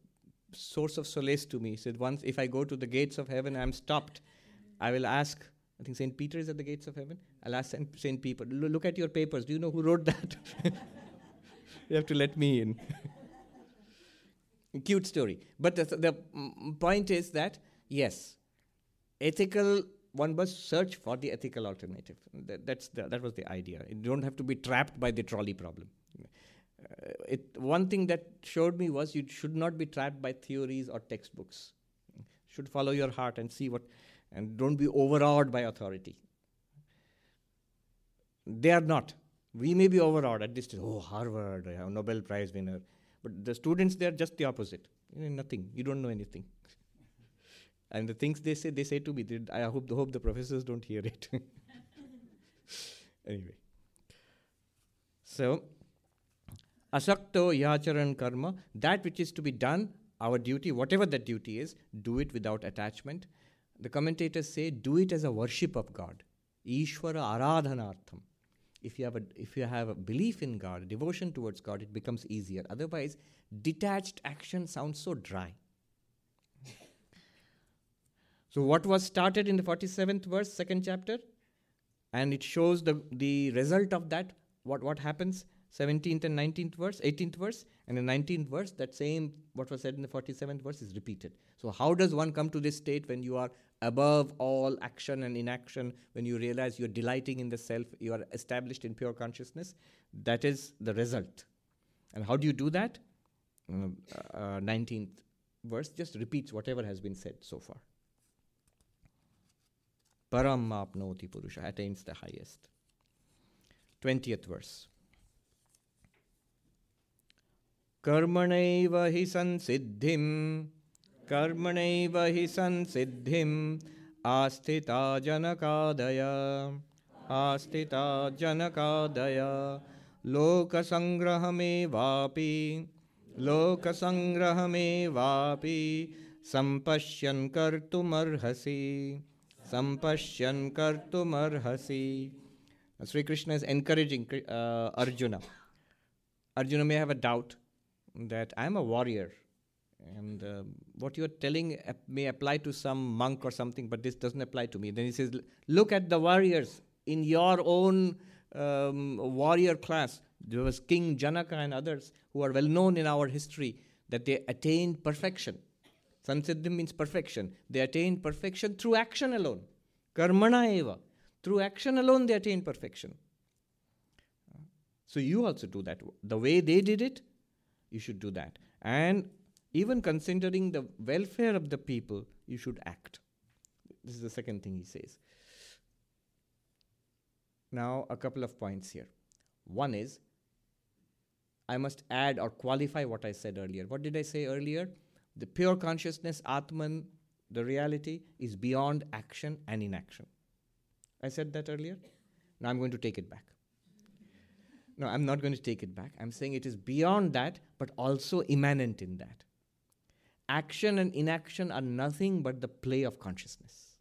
source of solace to me. He said, once if I go to the gates of heaven, I'm stopped. I will ask, I think St. Peter is at the gates of heaven. I'll ask St. Peter, look at your papers. Do you know who wrote that? you have to let me in. Cute story. But the, the mm, point is that, yes, ethical, one must search for the ethical alternative. That, that's the, that was the idea. You don't have to be trapped by the trolley problem. Uh, it, one thing that showed me was you should not be trapped by theories or textbooks. You should follow your heart and see what, and don't be overawed by authority. they are not. We may be overawed at this. Oh, Harvard, a Nobel Prize winner. But the students, they are just the opposite. You know, nothing. You don't know anything. and the things they say, they say to me. They, I hope, hope the professors don't hear it. anyway. So, asakto yacharan karma, that which is to be done, our duty, whatever that duty is, do it without attachment. The commentators say, do it as a worship of God. Ishvara aradhanartham. If you have a if you have a belief in God, devotion towards God, it becomes easier. Otherwise, detached action sounds so dry. so what was started in the 47th verse, second chapter, and it shows the the result of that. What what happens? 17th and 19th verse, 18th verse, and the 19th verse, that same what was said in the 47th verse is repeated. So, how does one come to this state when you are above all action and inaction, when you realize you're delighting in the self, you are established in pure consciousness? That is the result. And how do you do that? Uh, uh, 19th verse just repeats whatever has been said so far. Param apnoti purusha attains the highest. 20th verse. कर्मणैव हि संसिद्धिं। कर्मणैव हि संसिद्धिम् आस्थिता जनकादय। आस्थिता जनकादय। लोकसङ्ग्रहमेवापि लोकसङ्ग्रहमेवापि सम्पश्यन् कर्तुमर्हसि। सम्पश्यन् कर्तुमर्हसि। is encouraging uh, Arjuna. Arjuna may have a doubt? That I'm a warrior, and uh, what you're telling may apply to some monk or something, but this doesn't apply to me. Then he says, Look at the warriors in your own um, warrior class. There was King Janaka and others who are well known in our history that they attained perfection. Sansiddhim means perfection. They attained perfection through action alone. Karmana eva. Through action alone, they attained perfection. So you also do that. The way they did it, you should do that. And even considering the welfare of the people, you should act. This is the second thing he says. Now, a couple of points here. One is, I must add or qualify what I said earlier. What did I say earlier? The pure consciousness, Atman, the reality, is beyond action and inaction. I said that earlier. Now I'm going to take it back. No, I'm not going to take it back. I'm saying it is beyond that, but also immanent in that. Action and inaction are nothing but the play of consciousness.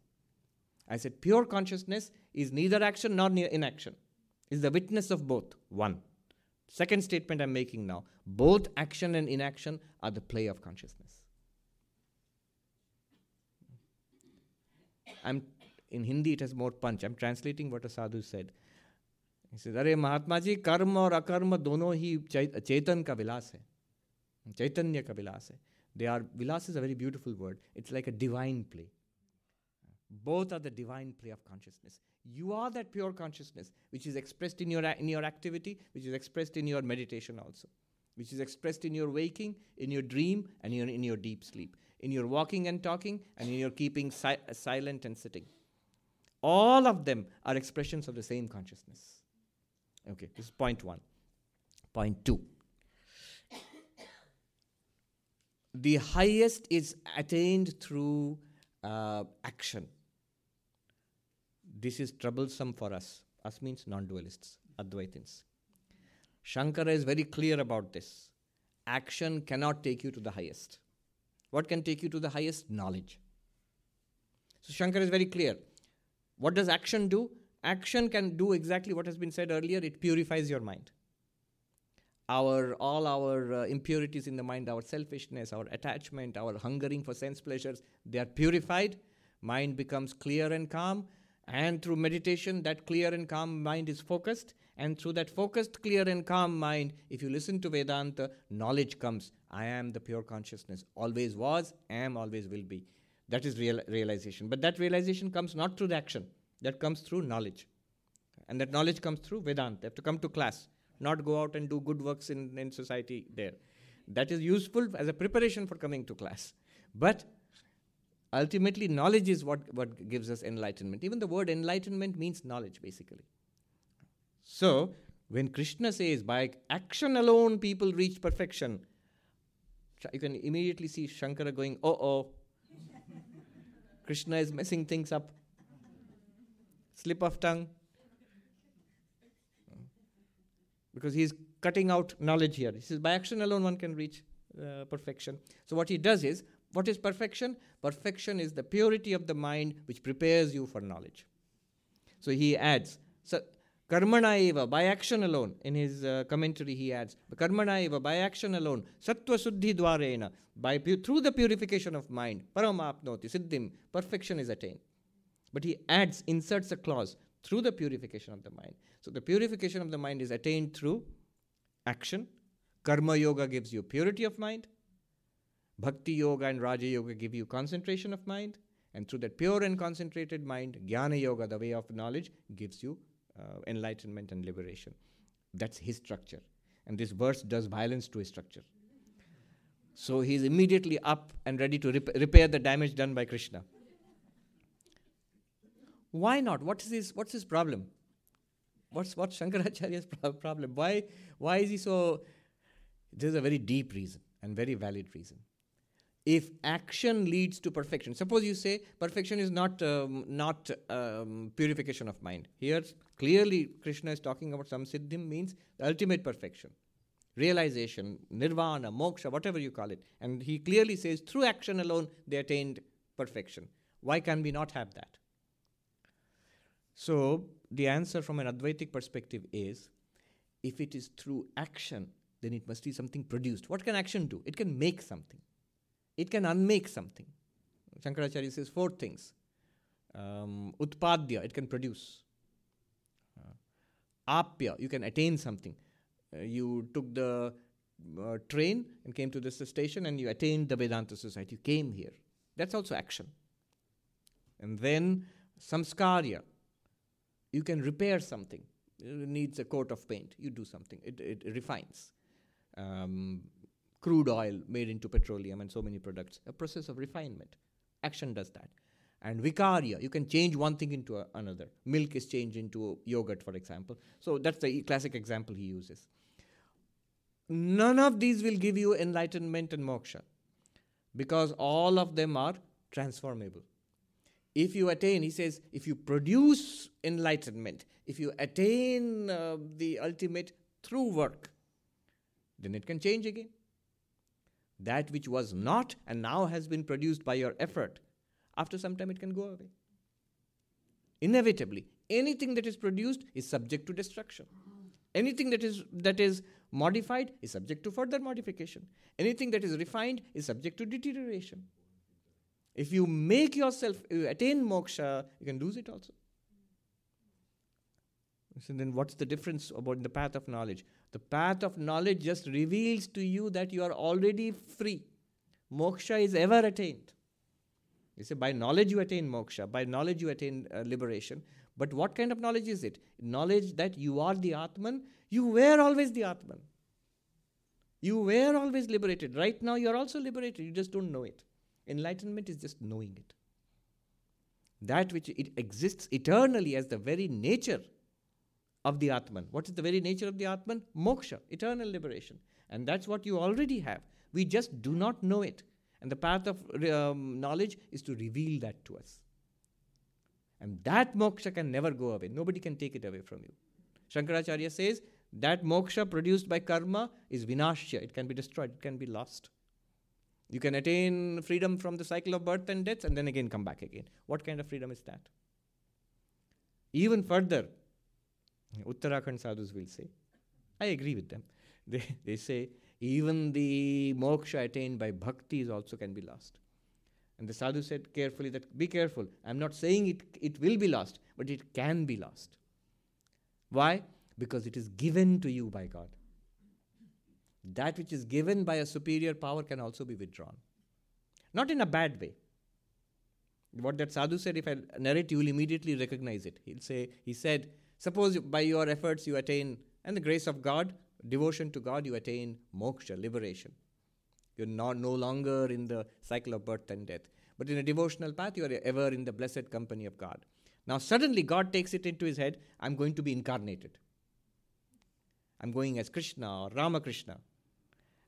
I said pure consciousness is neither action nor inaction, is the witness of both. One. Second statement I'm making now both action and inaction are the play of consciousness. I'm in Hindi it has more punch. I'm translating what a sadhu said. अरे महात्मा जी कर्म और अकर्म दोनों ही चेतन का विलास है चैतन्य का विलास है they are vilas is a very beautiful word it's like a divine play divine play of consciousness you are that pure consciousness which is expressed in your in your activity which is expressed in your meditation also which is expressed in your waking in your dream and in your, in your deep sleep in your walking and talking and in your keeping si- silent and sitting all of them are expressions of the same consciousness Okay, this is point one. Point two. The highest is attained through uh, action. This is troublesome for us. Us means non dualists, Advaitins. Shankara is very clear about this. Action cannot take you to the highest. What can take you to the highest? Knowledge. So Shankara is very clear. What does action do? Action can do exactly what has been said earlier it purifies your mind. Our all our uh, impurities in the mind our selfishness our attachment our hungering for sense pleasures they are purified. Mind becomes clear and calm and through meditation that clear and calm mind is focused and through that focused clear and calm mind if you listen to vedanta knowledge comes. I am the pure consciousness. Always was am always will be. That is real realization. But that realization comes not through the action that comes through knowledge. And that knowledge comes through Vedanta. They have to come to class, not go out and do good works in, in society there. That is useful as a preparation for coming to class. But ultimately, knowledge is what, what gives us enlightenment. Even the word enlightenment means knowledge, basically. So, when Krishna says, by action alone people reach perfection, you can immediately see Shankara going, oh oh, Krishna is messing things up. Slip of tongue. Because he is cutting out knowledge here. He says, by action alone one can reach uh, perfection. So, what he does is, what is perfection? Perfection is the purity of the mind which prepares you for knowledge. So, he adds, so, Karmana eva, by action alone. In his uh, commentary, he adds, Karmana eva, by action alone. Sattva suddhi dwarena, by through the purification of mind. Paramapnoti, siddhim, perfection is attained. But he adds, inserts a clause, through the purification of the mind. So the purification of the mind is attained through action. Karma yoga gives you purity of mind. Bhakti yoga and Raja yoga give you concentration of mind. And through that pure and concentrated mind, Jnana yoga, the way of knowledge, gives you uh, enlightenment and liberation. That's his structure. And this verse does violence to his structure. So he's immediately up and ready to rep- repair the damage done by Krishna. Why not? What is his, what's his problem? What's, what's Shankaracharya's pro- problem? Why, why is he so. There's a very deep reason and very valid reason. If action leads to perfection, suppose you say perfection is not, um, not um, purification of mind. Here, clearly, Krishna is talking about samsiddhim means ultimate perfection realization, nirvana, moksha, whatever you call it. And he clearly says through action alone they attained perfection. Why can we not have that? So, the answer from an Advaitic perspective is if it is through action, then it must be something produced. What can action do? It can make something, it can unmake something. Shankaracharya says four things. Um, utpadya, it can produce. Uh, apya, you can attain something. Uh, you took the uh, train and came to this station and you attained the Vedanta Society. You came here. That's also action. And then samskarya, you can repair something. It needs a coat of paint. You do something. It, it, refines. Um, crude oil made into petroleum and so many products. A process of refinement. Action does that. And vikarya, you can change one thing into a, another. Milk is changed into yogurt, for example. So that's the classic example he uses. None of these will give you enlightenment and moksha because all of them are transformable if you attain, he says, if you produce enlightenment, if you attain uh, the ultimate through work, then it can change again. That which was not and now has been produced by your effort, after some time it can go away. Inevitably, anything that is produced is subject to destruction. Anything that is that is modified is subject to further modification. Anything that is refined is subject to deterioration. If you make yourself you attain moksha, you can lose it also. So then what's the difference about the path of knowledge? The path of knowledge just reveals to you that you are already free. Moksha is ever attained. You say by knowledge you attain moksha, by knowledge you attain uh, liberation. But what kind of knowledge is it? Knowledge that you are the Atman, you were always the Atman. You were always liberated. Right now you are also liberated, you just don't know it. Enlightenment is just knowing it. That which it exists eternally as the very nature of the Atman. What is the very nature of the Atman? Moksha, eternal liberation. And that's what you already have. We just do not know it. And the path of um, knowledge is to reveal that to us. And that moksha can never go away. Nobody can take it away from you. Shankaracharya says that moksha produced by karma is vinashya. It can be destroyed, it can be lost. You can attain freedom from the cycle of birth and death and then again come back again. What kind of freedom is that? Even further, Uttarakhand sadhus will say, I agree with them. They, they say, even the moksha attained by bhakti is also can be lost. And the sadhu said carefully that be careful. I'm not saying it, it will be lost, but it can be lost. Why? Because it is given to you by God that which is given by a superior power can also be withdrawn. Not in a bad way. What that sadhu said, if I narrate, you will immediately recognize it. He'll say, he said, suppose by your efforts you attain, and the grace of God, devotion to God, you attain moksha, liberation. You're not no longer in the cycle of birth and death. But in a devotional path, you are ever in the blessed company of God. Now, suddenly, God takes it into his head I'm going to be incarnated. I'm going as Krishna or Ramakrishna.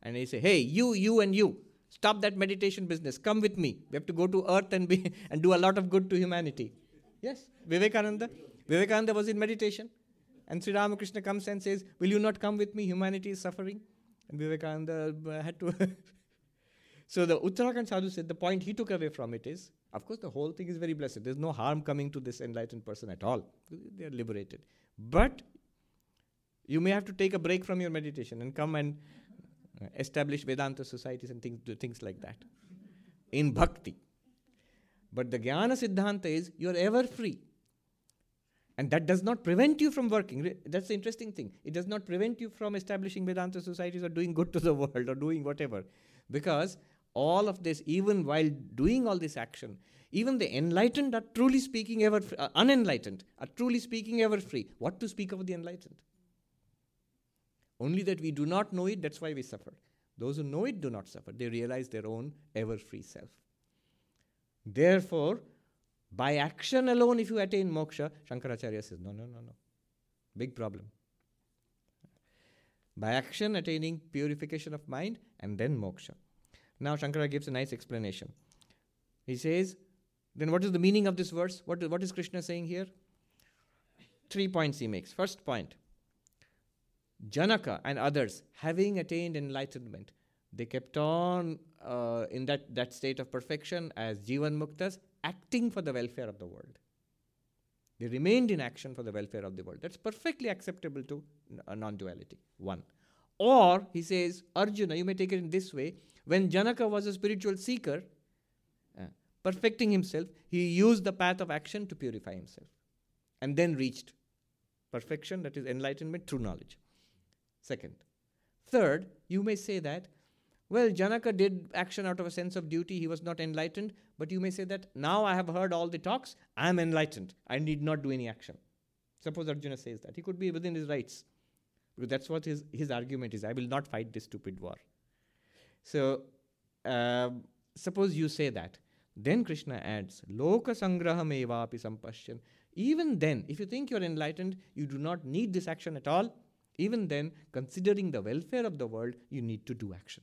And he say, hey, you, you, and you, stop that meditation business. Come with me. We have to go to earth and, be, and do a lot of good to humanity. Yes, Vivekananda. Vivekananda was in meditation. And Sri Ramakrishna comes and says, Will you not come with me? Humanity is suffering. And Vivekananda uh, had to. so the Uttarakhand Sadhu said the point he took away from it is of course, the whole thing is very blessed. There's no harm coming to this enlightened person at all. They are liberated. But you may have to take a break from your meditation and come and establish Vedanta societies and things, things like that in bhakti. But the Jnana Siddhanta is you are ever free. And that does not prevent you from working. That's the interesting thing. It does not prevent you from establishing Vedanta societies or doing good to the world or doing whatever. Because all of this, even while doing all this action, even the enlightened are truly speaking ever, uh, unenlightened are truly speaking ever free. What to speak of the enlightened? Only that we do not know it, that's why we suffer. Those who know it do not suffer. They realize their own ever free self. Therefore, by action alone, if you attain moksha, Shankaracharya says, no, no, no, no. Big problem. By action, attaining purification of mind and then moksha. Now, Shankara gives a nice explanation. He says, then what is the meaning of this verse? What what is Krishna saying here? Three points he makes. First point Janaka and others, having attained enlightenment, they kept on uh, in that, that state of perfection as Jivan Muktas, acting for the welfare of the world. They remained in action for the welfare of the world. That's perfectly acceptable to non duality. One. Or, he says, Arjuna, you may take it in this way when Janaka was a spiritual seeker, uh, perfecting himself, he used the path of action to purify himself and then reached perfection, that is enlightenment through knowledge. Second. Third, you may say that well, Janaka did action out of a sense of duty. He was not enlightened. But you may say that now I have heard all the talks. I am enlightened. I need not do any action. Suppose Arjuna says that. He could be within his rights. Because that's what his, his argument is. I will not fight this stupid war. So, uh, suppose you say that. Then Krishna adds, Loka sangraham evapi sampashyan. Even then, if you think you're enlightened, you do not need this action at all. Even then, considering the welfare of the world, you need to do action.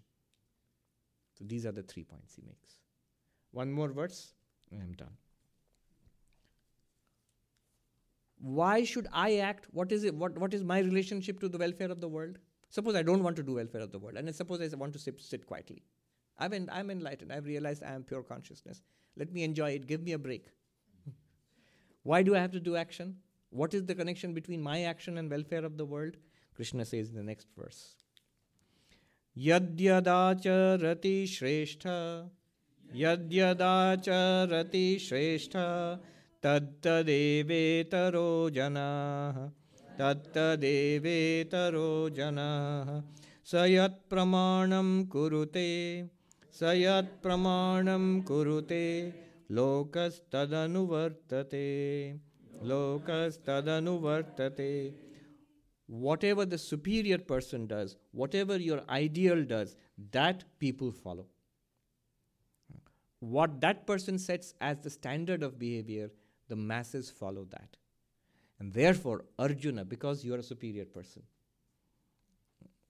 So these are the three points he makes. One more verse, and I'm done. Why should I act? What is it? What, what is my relationship to the welfare of the world? Suppose I don't want to do welfare of the world, and suppose I want to sit, sit quietly. I'm, en- I'm enlightened. I've realized I am pure consciousness. Let me enjoy it. Give me a break. Why do I have to do action? What is the connection between my action and welfare of the world? Krishna says in the next verse. Yadyadacharati Shrestha Yadyadacharati Shrestha Tattadevetaro Janaha Tattadevetaro Janaha Sayat Pramanam Kurute Sayat Pramanam Kurute Lokastadanuvartate Lokastadanuvartate whatever the superior person does, whatever your ideal does, that people follow. What that person sets as the standard of behavior, the masses follow that. And therefore, Arjuna, because you are a superior person,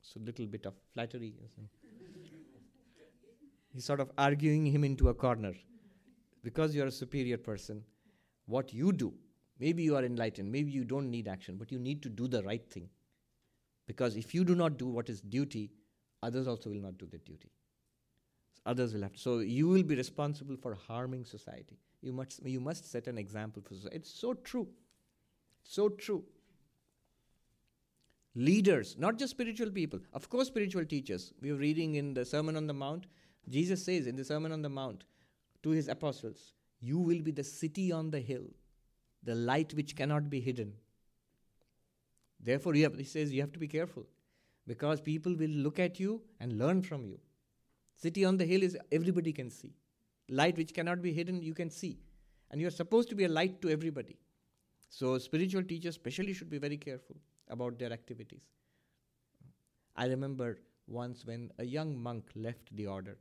so little bit of flattery. He's sort of arguing him into a corner. Because you are a superior person, what you do Maybe you are enlightened, maybe you don't need action, but you need to do the right thing. Because if you do not do what is duty, others also will not do their duty. Others will have to. So you will be responsible for harming society. You must, you must set an example for society. It's so true. So true. Leaders, not just spiritual people, of course, spiritual teachers. We are reading in the Sermon on the Mount. Jesus says in the Sermon on the Mount to his apostles, You will be the city on the hill the light which cannot be hidden. Therefore, he says you have to be careful because people will look at you and learn from you. City on the hill is everybody can see. Light which cannot be hidden, you can see. And you're supposed to be a light to everybody. So, spiritual teachers, especially, should be very careful about their activities. I remember once when a young monk left the order,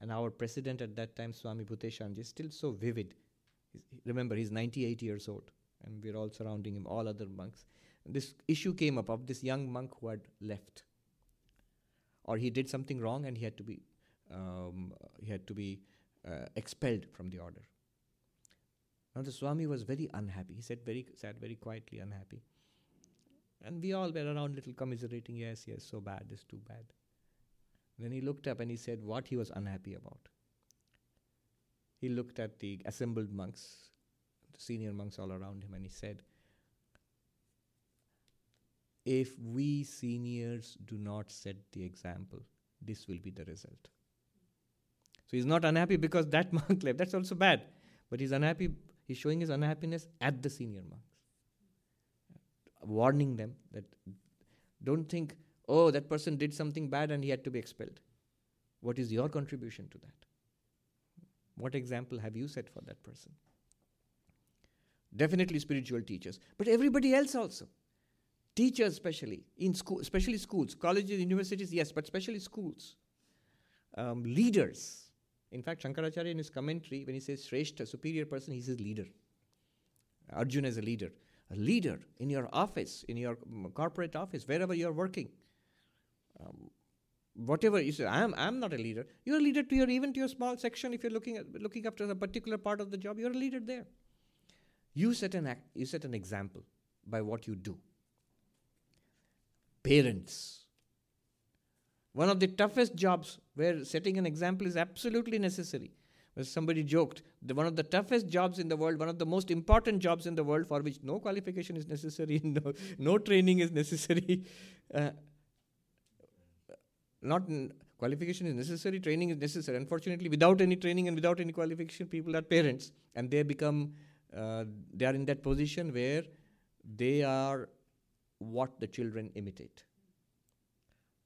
and our president at that time, Swami Bhuteshanji, is still so vivid. He's, remember, he's 98 years old, and we're all surrounding him, all other monks. this issue came up of this young monk who had left, or he did something wrong and he had to be um, he had to be uh, expelled from the order. Now the Swami was very unhappy. He said very sat very quietly unhappy. And we all were around little commiserating, yes, yes, so bad, this too bad. Then he looked up and he said what he was unhappy about. He looked at the assembled monks, the senior monks all around him, and he said, If we seniors do not set the example, this will be the result. So he's not unhappy because that monk left. That's also bad. But he's unhappy, he's showing his unhappiness at the senior monks warning them that don't think, oh, that person did something bad and he had to be expelled. What is your contribution to that? What example have you set for that person? Definitely spiritual teachers, but everybody else also. Teachers, especially in school, especially schools, colleges, universities, yes, but especially schools. Um, leaders. In fact, Shankaracharya in his commentary, when he says Shrestha, superior person, he says leader. Arjuna is a leader a leader in your office, in your corporate office, wherever you're working. Um, whatever you say, I'm, I'm not a leader. You're a leader to your even to your small section. If you're looking at looking after a particular part of the job, you're a leader there. You set an act, you set an example by what you do. Parents. One of the toughest jobs where setting an example is absolutely necessary somebody joked, the, one of the toughest jobs in the world, one of the most important jobs in the world for which no qualification is necessary, no, no training is necessary. Uh, not qualification is necessary, training is necessary. Unfortunately, without any training and without any qualification, people are parents and they become, uh, they are in that position where they are what the children imitate.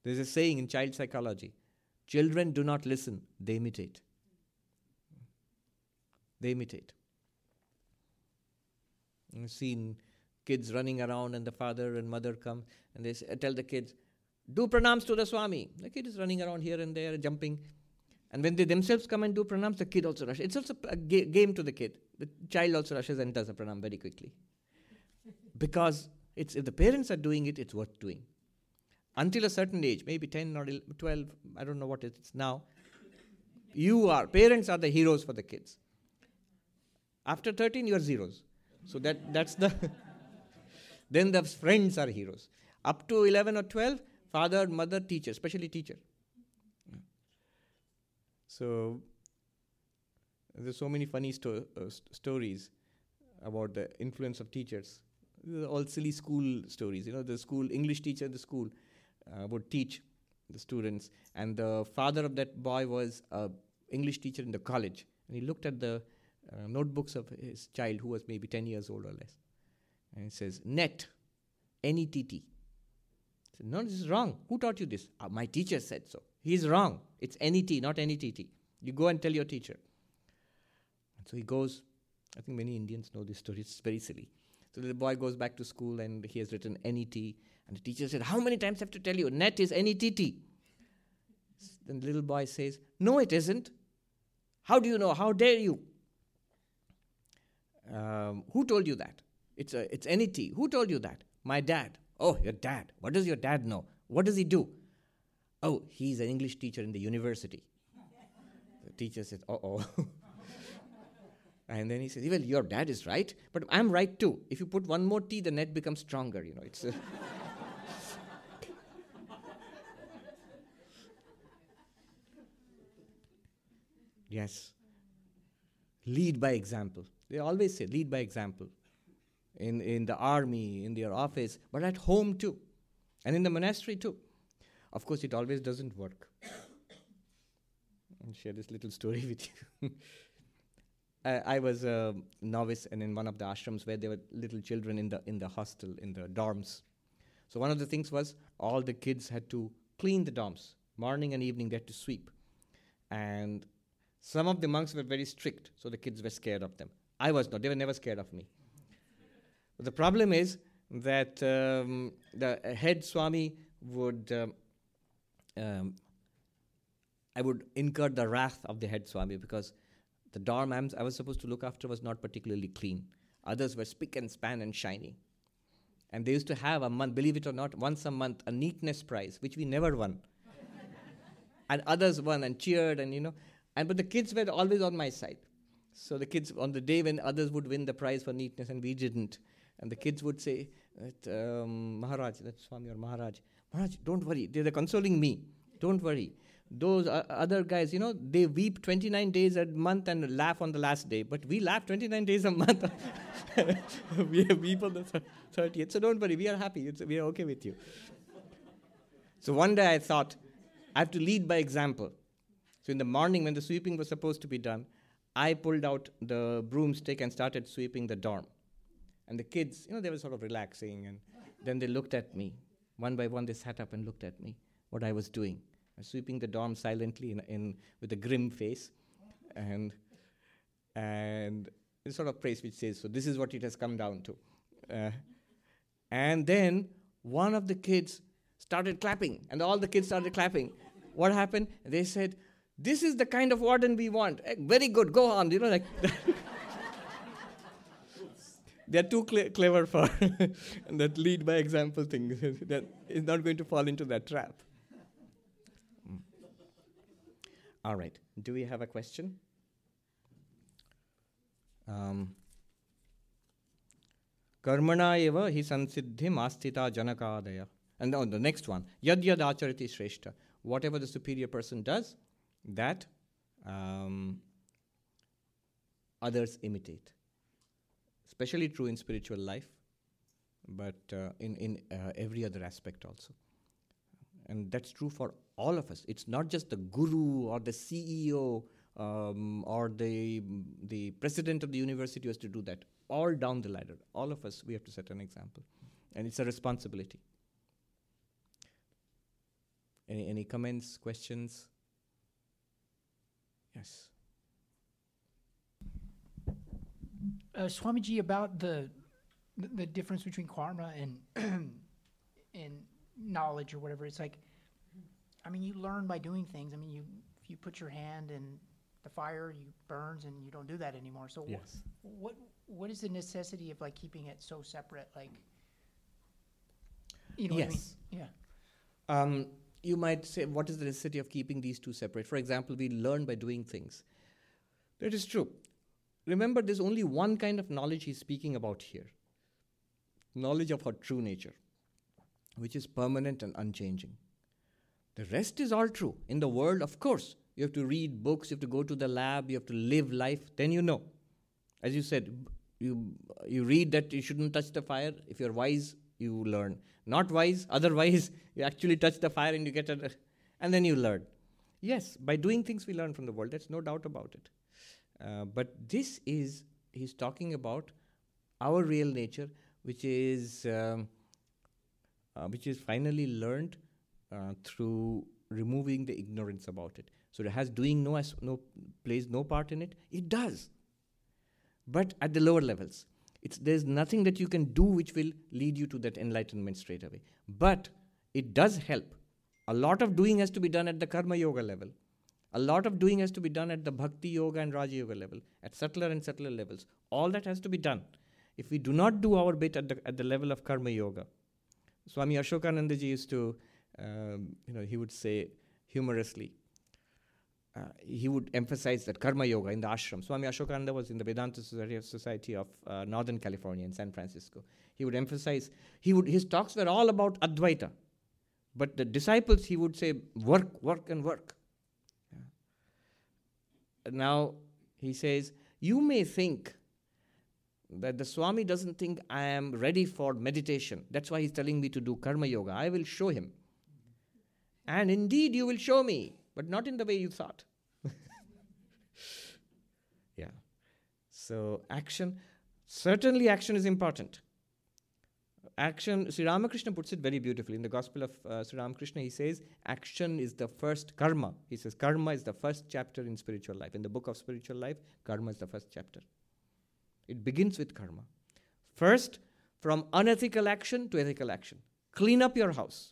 There's a saying in child psychology children do not listen, they imitate they imitate. I've seen kids running around, and the father and mother come and they say, tell the kids, Do pranams to the Swami. The kid is running around here and there, jumping. And when they themselves come and do pranams, the kid also rushes. It's also a ga- game to the kid. The child also rushes and does a pranam very quickly. because it's, if the parents are doing it, it's worth doing. Until a certain age, maybe 10 or 12, I don't know what it is now, you are, parents are the heroes for the kids. After 13, you are zeros. So that, that's the. then the friends are heroes. Up to 11 or 12, father, mother, teacher, especially teacher. So there's so many funny sto- uh, st- stories about the influence of teachers. All silly school stories. You know, the school English teacher the school uh, would teach the students, and the father of that boy was a English teacher in the college, and he looked at the uh, notebooks of his child who was maybe 10 years old or less. And he says, net, N-E-T-T. No, this is wrong. Who taught you this? Uh, my teacher said so. He's wrong. It's N-E-T, not N-E-T-T. You go and tell your teacher. And so he goes. I think many Indians know this story. It's very silly. So the boy goes back to school and he has written N-E-T. And the teacher said, how many times have to tell you? Net is N-E-T-T. Then the little boy says, no, it isn't. How do you know? How dare you? Um, who told you that? It's, a, it's NET. Who told you that? My dad. Oh, your dad. What does your dad know? What does he do? Oh, he's an English teacher in the university. the teacher says, uh oh. and then he says, well, your dad is right, but I'm right too. If you put one more T, the net becomes stronger. You know, it's. Yes. Lead by example. They always say, lead by example. In, in the army, in their office, but at home too. And in the monastery too. Of course, it always doesn't work. I'll share this little story with you. I, I, was a novice and in one of the ashrams where there were little children in the, in the hostel, in the dorms. So one of the things was all the kids had to clean the dorms. Morning and evening they had to sweep. And some of the monks were very strict, so the kids were scared of them. I was not. They were never scared of me. The problem is that um, the head Swami would, um, um, I would incur the wrath of the head Swami because the dorm I was supposed to look after was not particularly clean. Others were spick and span and shiny. And they used to have a month, believe it or not, once a month, a neatness prize, which we never won. and others won and cheered, and you know. And but the kids were always on my side. So the kids, on the day when others would win the prize for neatness and we didn't, and the kids would say, um, Maharaj, that's Swami or Maharaj, Maharaj, don't worry. They're consoling me. Don't worry. Those uh, other guys, you know, they weep 29 days a month and laugh on the last day. But we laugh 29 days a month. we weep on the 30th. So don't worry. We are happy. It's, we are okay with you. So one day I thought, I have to lead by example. So in the morning, when the sweeping was supposed to be done, I pulled out the broomstick and started sweeping the dorm. And the kids, you know, they were sort of relaxing. And then they looked at me. One by one, they sat up and looked at me, what I was doing I was sweeping the dorm silently in, in with a grim face, and and sort of praise which says, "So this is what it has come down to." Uh, and then one of the kids started clapping, and all the kids started clapping. What happened? They said, "This is the kind of warden we want. Eh, very good. Go on." You know, like. they're too clever for that lead by example thing. that is not going to fall into that trap. Mm. All right. Do we have a question? Um, Karmana eva hi sansiddhi mastita janakadaya. And on the next one, yad yad acharati shreshta. Whatever the superior person does, that um, others imitate especially true in spiritual life but uh, in, in uh, every other aspect also and that's true for all of us. It's not just the guru or the CEO um, or the, the president of the university who has to do that. All down the ladder, all of us, we have to set an example. And it's a responsibility. Any, any comments, questions? Yes. Uh, Swamiji, about the, the, difference between karma and and knowledge or whatever. It's like, I mean, you learn by doing things. I mean, you if you put your hand in the fire, you burns, and you don't do that anymore. So yes. what what what is the necessity of like keeping it so separate? Like, you know, yes, I mean? yeah. Um, you might say, what is the necessity of keeping these two separate? For example, we learn by doing things. That is true. Remember, there's only one kind of knowledge he's speaking about here knowledge of our true nature which is permanent and unchanging. The rest is all true. In the world, of course, you have to read books, you have to go to the lab, you have to live life, then you know. As you said, you, you read that you shouldn't touch the fire. If you're wise, you learn. Not wise, otherwise, you actually touch the fire and you get a. And then you learn. Yes, by doing things we learn from the world, there's no doubt about it. Uh, but this is, he's talking about our real nature, which is. Um, uh, which is finally learned uh, through removing the ignorance about it. So it has doing no, as, no plays no part in it. It does, but at the lower levels. It's, there's nothing that you can do which will lead you to that enlightenment straight away. But it does help. A lot of doing has to be done at the karma yoga level. A lot of doing has to be done at the bhakti yoga and raja yoga level, at subtler and subtler levels. All that has to be done. If we do not do our bit at the, at the level of karma yoga, Swami Ashokanandaji used to, um, you know, he would say humorously, uh, he would emphasize that karma yoga in the ashram. Swami Ashokananda was in the Vedanta Society of, uh, Northern California in San Francisco. He would emphasize, he would, his talks were all about Advaita. But the disciples, he would say, work, work, and work. Now, he says, you may think that the Swami doesn't think I am ready for meditation. That's why he's telling me to do karma yoga. I will show him. And indeed, you will show me, but not in the way you thought. yeah. So, action, certainly, action is important. Action, Sri Ramakrishna puts it very beautifully. In the Gospel of uh, Sri Ramakrishna, he says, action is the first karma. He says, karma is the first chapter in spiritual life. In the book of spiritual life, karma is the first chapter. It begins with karma. First, from unethical action to ethical action. Clean up your house.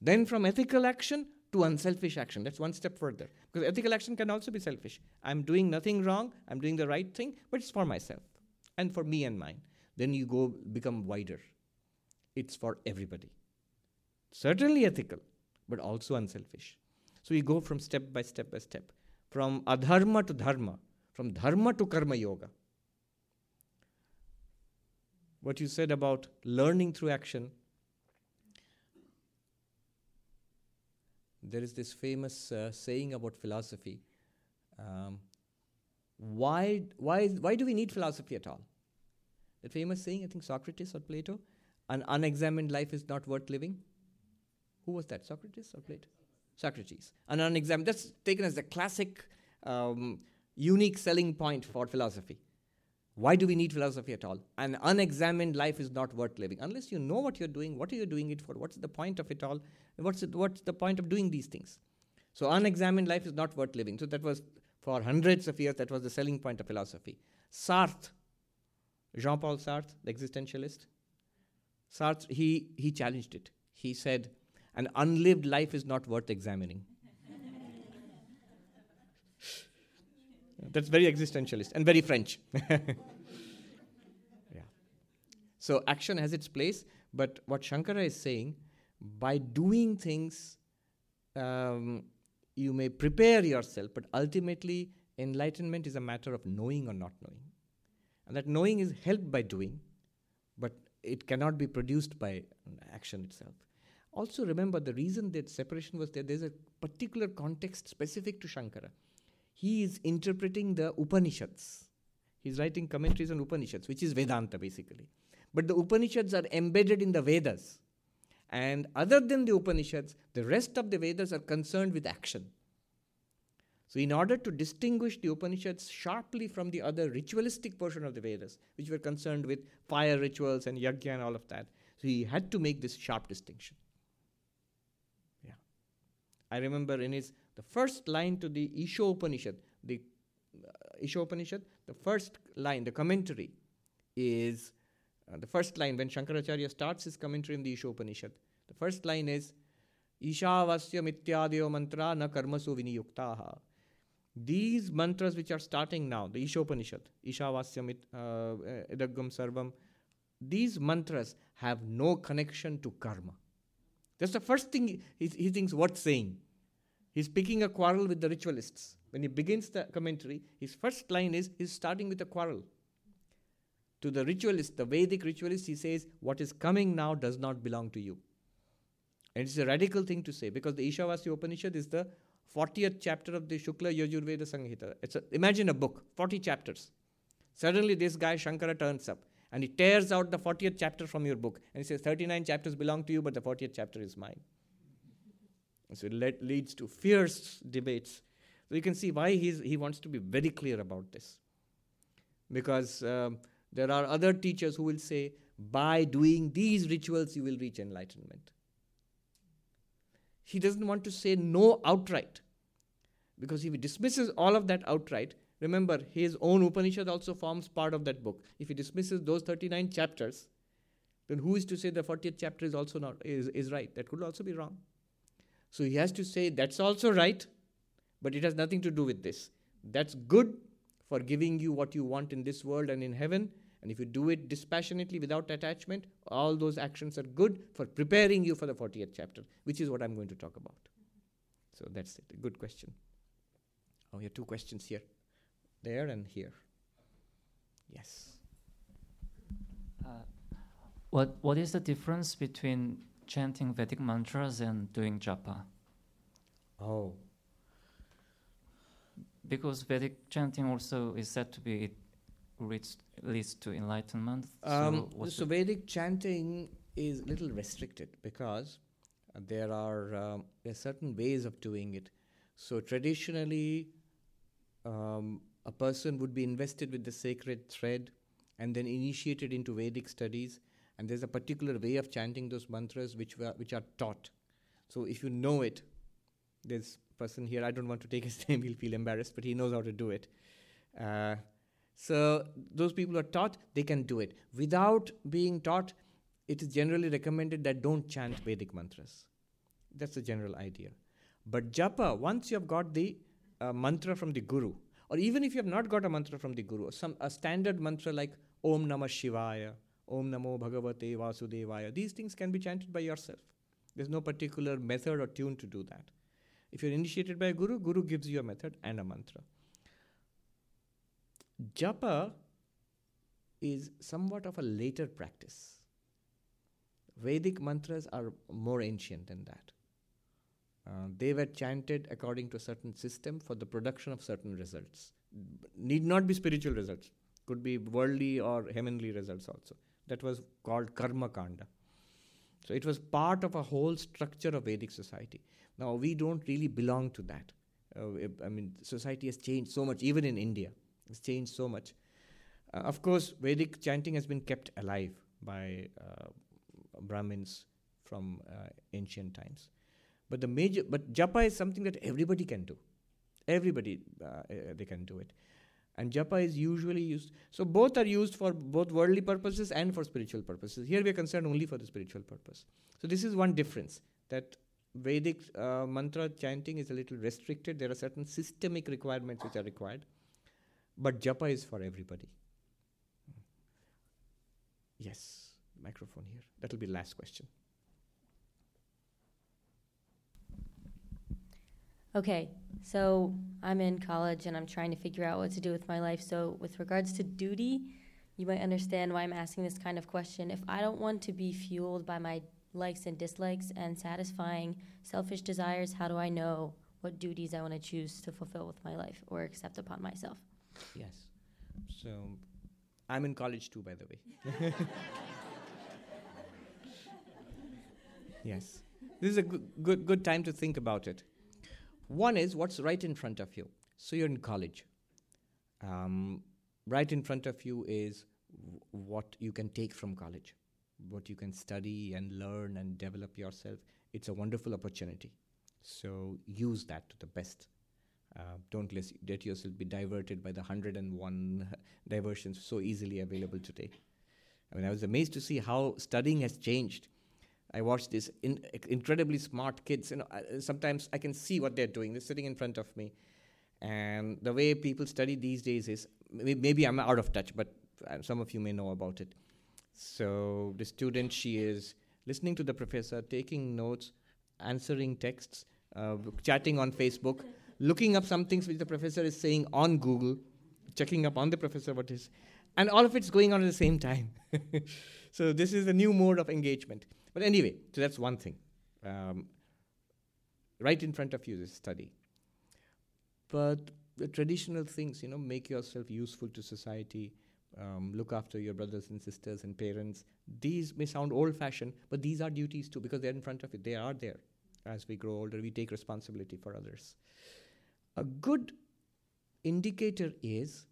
Then, from ethical action to unselfish action. That's one step further. Because ethical action can also be selfish. I'm doing nothing wrong, I'm doing the right thing, but it's for myself and for me and mine. Then you go become wider. it's for everybody. Certainly ethical, but also unselfish. So we go from step by step by step, from adharma to dharma, from dharma to karma yoga. What you said about learning through action, there is this famous uh, saying about philosophy. Um, why, why, why do we need philosophy at all? That famous saying, I think Socrates or Plato, an unexamined life is not worth living. Who was that, Socrates or Plato? Socrates. An unexamined, that's taken as the classic, um, unique selling point for philosophy. Why do we need philosophy at all? An unexamined life is not worth living. Unless you know what you're doing, what are you doing it for? What's the point of it all? What's, it, what's the point of doing these things? So, unexamined life is not worth living. So, that was for hundreds of years, that was the selling point of philosophy. Sartre, Jean Paul Sartre, the existentialist, Sartre, he, he challenged it. He said, An unlived life is not worth examining. That's very existentialist and very French. yeah. So action has its place, but what Shankara is saying, by doing things, um, you may prepare yourself, but ultimately, enlightenment is a matter of knowing or not knowing. And that knowing is helped by doing, but it cannot be produced by action itself. Also, remember the reason that separation was there, there's a particular context specific to Shankara he is interpreting the Upanishads. He's writing commentaries on Upanishads, which is Vedanta basically. But the Upanishads are embedded in the Vedas. And other than the Upanishads, the rest of the Vedas are concerned with action. So, in order to distinguish the Upanishads sharply from the other ritualistic portion of the Vedas, which were concerned with fire rituals and yajna and all of that, so he had to make this sharp distinction. Yeah. I remember in his the first line to the Ishopanishad, the uh, Ishopanishad, the first line, the commentary is uh, the first line when Shankaracharya starts his commentary in the Ishopanishad. The first line is Ishavasya mityadyo mantra na karmasu viniyuktaha. These mantras which are starting now, the Ishopanishad, Ishavasya mit, uh, idagam sarvam, these mantras have no connection to karma. That's the first thing he, he thinks worth saying. He's picking a quarrel with the ritualists. When he begins the commentary, his first line is he's starting with a quarrel. To the ritualist, the Vedic ritualist, he says, What is coming now does not belong to you. And it's a radical thing to say because the Ishavasya Upanishad is the 40th chapter of the Shukla Yajurveda Samhita. It's a, imagine a book, 40 chapters. Suddenly, this guy Shankara turns up and he tears out the 40th chapter from your book and he says, 39 chapters belong to you, but the 40th chapter is mine. So it leads to fierce debates. So you can see why he wants to be very clear about this. Because um, there are other teachers who will say, by doing these rituals, you will reach enlightenment. He doesn't want to say no outright. Because if he dismisses all of that outright, remember, his own Upanishad also forms part of that book. If he dismisses those 39 chapters, then who is to say the 40th chapter is also not is, is right? That could also be wrong. So he has to say, that's also right, but it has nothing to do with this. That's good for giving you what you want in this world and in heaven. And if you do it dispassionately without attachment, all those actions are good for preparing you for the 40th chapter, which is what I'm going to talk about. So that's it. A good question. Oh, you have two questions here, there, and here. Yes. Uh, what What is the difference between chanting Vedic mantras and doing japa. Oh. Because Vedic chanting also is said to be leads, leads to enlightenment. Um, so, so Vedic chanting is a little restricted because there are um, there are certain ways of doing it. So traditionally, um, a person would be invested with the sacred thread and then initiated into Vedic studies and there's a particular way of chanting those mantras which, were, which are taught. So if you know it, there's person here, I don't want to take his name, he'll feel embarrassed, but he knows how to do it. Uh, so those people are taught, they can do it. Without being taught, it is generally recommended that don't chant Vedic mantras. That's the general idea. But japa, once you have got the uh, mantra from the guru, or even if you have not got a mantra from the guru, some a standard mantra like Om Namah Shivaya Om Namo Bhagavate Vasudevaya. These things can be chanted by yourself. There's no particular method or tune to do that. If you're initiated by a guru, guru gives you a method and a mantra. Japa is somewhat of a later practice. Vedic mantras are more ancient than that. Uh, they were chanted according to a certain system for the production of certain results. Need not be spiritual results, could be worldly or heavenly results also. That was called Karma Kanda. So it was part of a whole structure of Vedic society. Now we don't really belong to that. Uh, I mean, society has changed so much, even in India, it's changed so much. Uh, of course, Vedic chanting has been kept alive by uh, Brahmins from uh, ancient times. But the major, but japa is something that everybody can do. Everybody uh, they can do it, and japa is usually used. So both are used for both worldly purposes and for spiritual purposes. Here we are concerned only for the spiritual purpose. So this is one difference that Vedic uh, mantra chanting is a little restricted. There are certain systemic requirements which are required, but japa is for everybody. Yes, microphone here. That will be last question. Okay, so I'm in college and I'm trying to figure out what to do with my life. So, with regards to duty, you might understand why I'm asking this kind of question. If I don't want to be fueled by my likes and dislikes and satisfying selfish desires, how do I know what duties I want to choose to fulfill with my life or accept upon myself? Yes. So, I'm in college too, by the way. yes. This is a good, good, good time to think about it. One is what's right in front of you. So you're in college. Um, right in front of you is w- what you can take from college, what you can study and learn and develop yourself. It's a wonderful opportunity. So use that to the best. Uh, don't let, let yourself be diverted by the 101 diversions so easily available today. I mean, I was amazed to see how studying has changed I watch these in, incredibly smart kids. You know, I, sometimes I can see what they're doing. They're sitting in front of me, and the way people study these days is maybe I'm out of touch, but uh, some of you may know about it. So the student, she is listening to the professor, taking notes, answering texts, uh, chatting on Facebook, looking up some things which the professor is saying on Google, checking up on the professor what is, and all of it's going on at the same time. so this is a new mode of engagement. But anyway, so that's one thing. Um, right in front of you is study. But the traditional things, you know, make yourself useful to society, um, look after your brothers and sisters and parents. These may sound old fashioned, but these are duties too because they're in front of you. They are there. As we grow older, we take responsibility for others. A good indicator is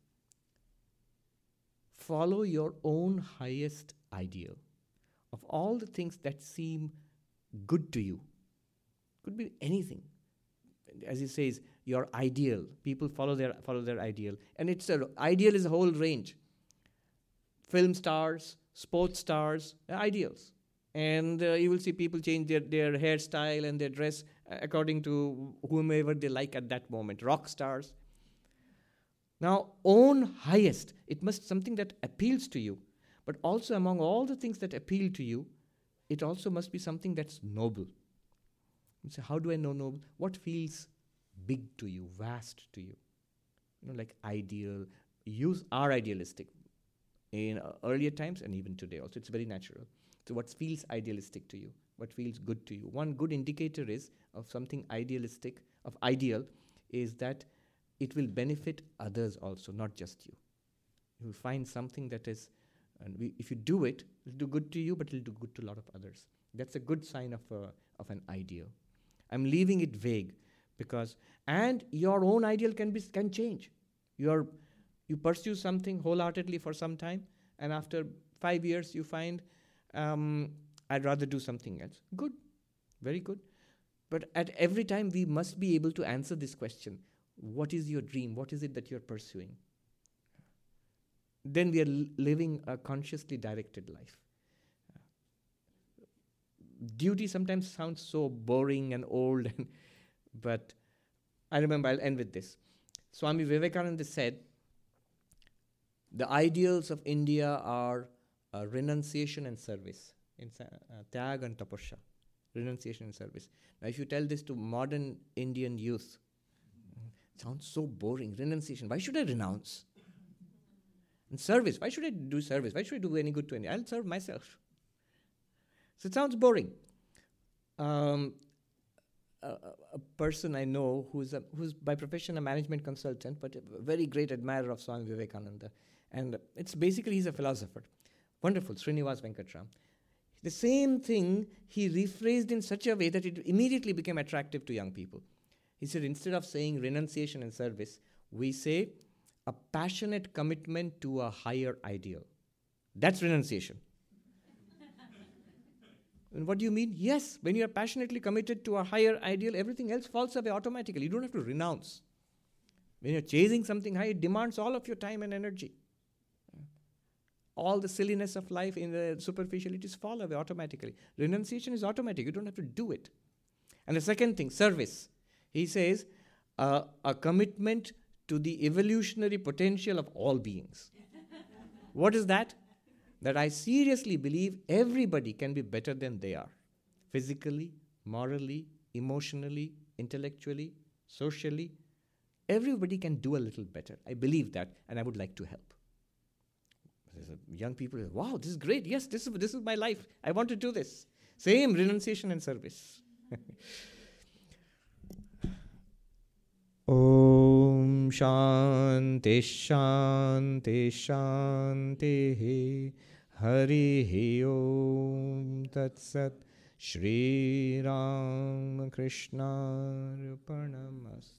follow your own highest ideal of all the things that seem good to you. Could be anything. As he says, your ideal. People follow their follow their ideal, and it's a ideal is a whole range. Film stars, sports stars, ideals, and uh, you will see people change their their hairstyle and their dress according to whomever they like at that moment. Rock stars. Now, own highest. It must something that appeals to you but also, among all the things that appeal to you, it also must be something that's noble. You say, how do I know noble? What feels big to you, vast to you? You know, like ideal. Use are idealistic in uh, earlier times and even today also. It's very natural. So, what feels idealistic to you? What feels good to you? One good indicator is of something idealistic, of ideal, is that it will benefit others also, not just you. You will find something that is and we, if you do it, it'll do good to you, but it'll do good to a lot of others. That's a good sign of, a, of an ideal. I'm leaving it vague because, and your own ideal can, be, can change. You're, you pursue something wholeheartedly for some time, and after five years, you find, um, I'd rather do something else. Good, very good. But at every time, we must be able to answer this question What is your dream? What is it that you're pursuing? then we are l- living a consciously directed life. Duty sometimes sounds so boring and old, but I remember, I'll end with this. Swami Vivekananda said, The ideals of India are uh, renunciation and service. In uh, Tyag and tapasya. Renunciation and service. Now, if you tell this to modern Indian youth, it sounds so boring. Renunciation. Why should I renounce? And service. Why should I do service? Why should I do any good to any? I'll serve myself. So it sounds boring. Um, a, a person I know who's a, who's by profession a management consultant, but a very great admirer of Swami Vivekananda, and it's basically he's a philosopher. Wonderful, Srinivas Venkatram. The same thing he rephrased in such a way that it immediately became attractive to young people. He said instead of saying renunciation and service, we say a passionate commitment to a higher ideal. That's renunciation. and what do you mean? Yes, when you are passionately committed to a higher ideal, everything else falls away automatically. You don't have to renounce. When you're chasing something high, it demands all of your time and energy. All the silliness of life in the superficialities fall away automatically. Renunciation is automatic, you don't have to do it. And the second thing, service. He says, uh, a commitment to the evolutionary potential of all beings. what is that? That I seriously believe everybody can be better than they are physically, morally, emotionally, intellectually, socially. Everybody can do a little better. I believe that, and I would like to help. Young people, wow, this is great. Yes, this is, this is my life. I want to do this. Same renunciation and service. Om Shanti Shanti Shanti Hari Om Tat Sat Shri Ram Krishna Rupanamasta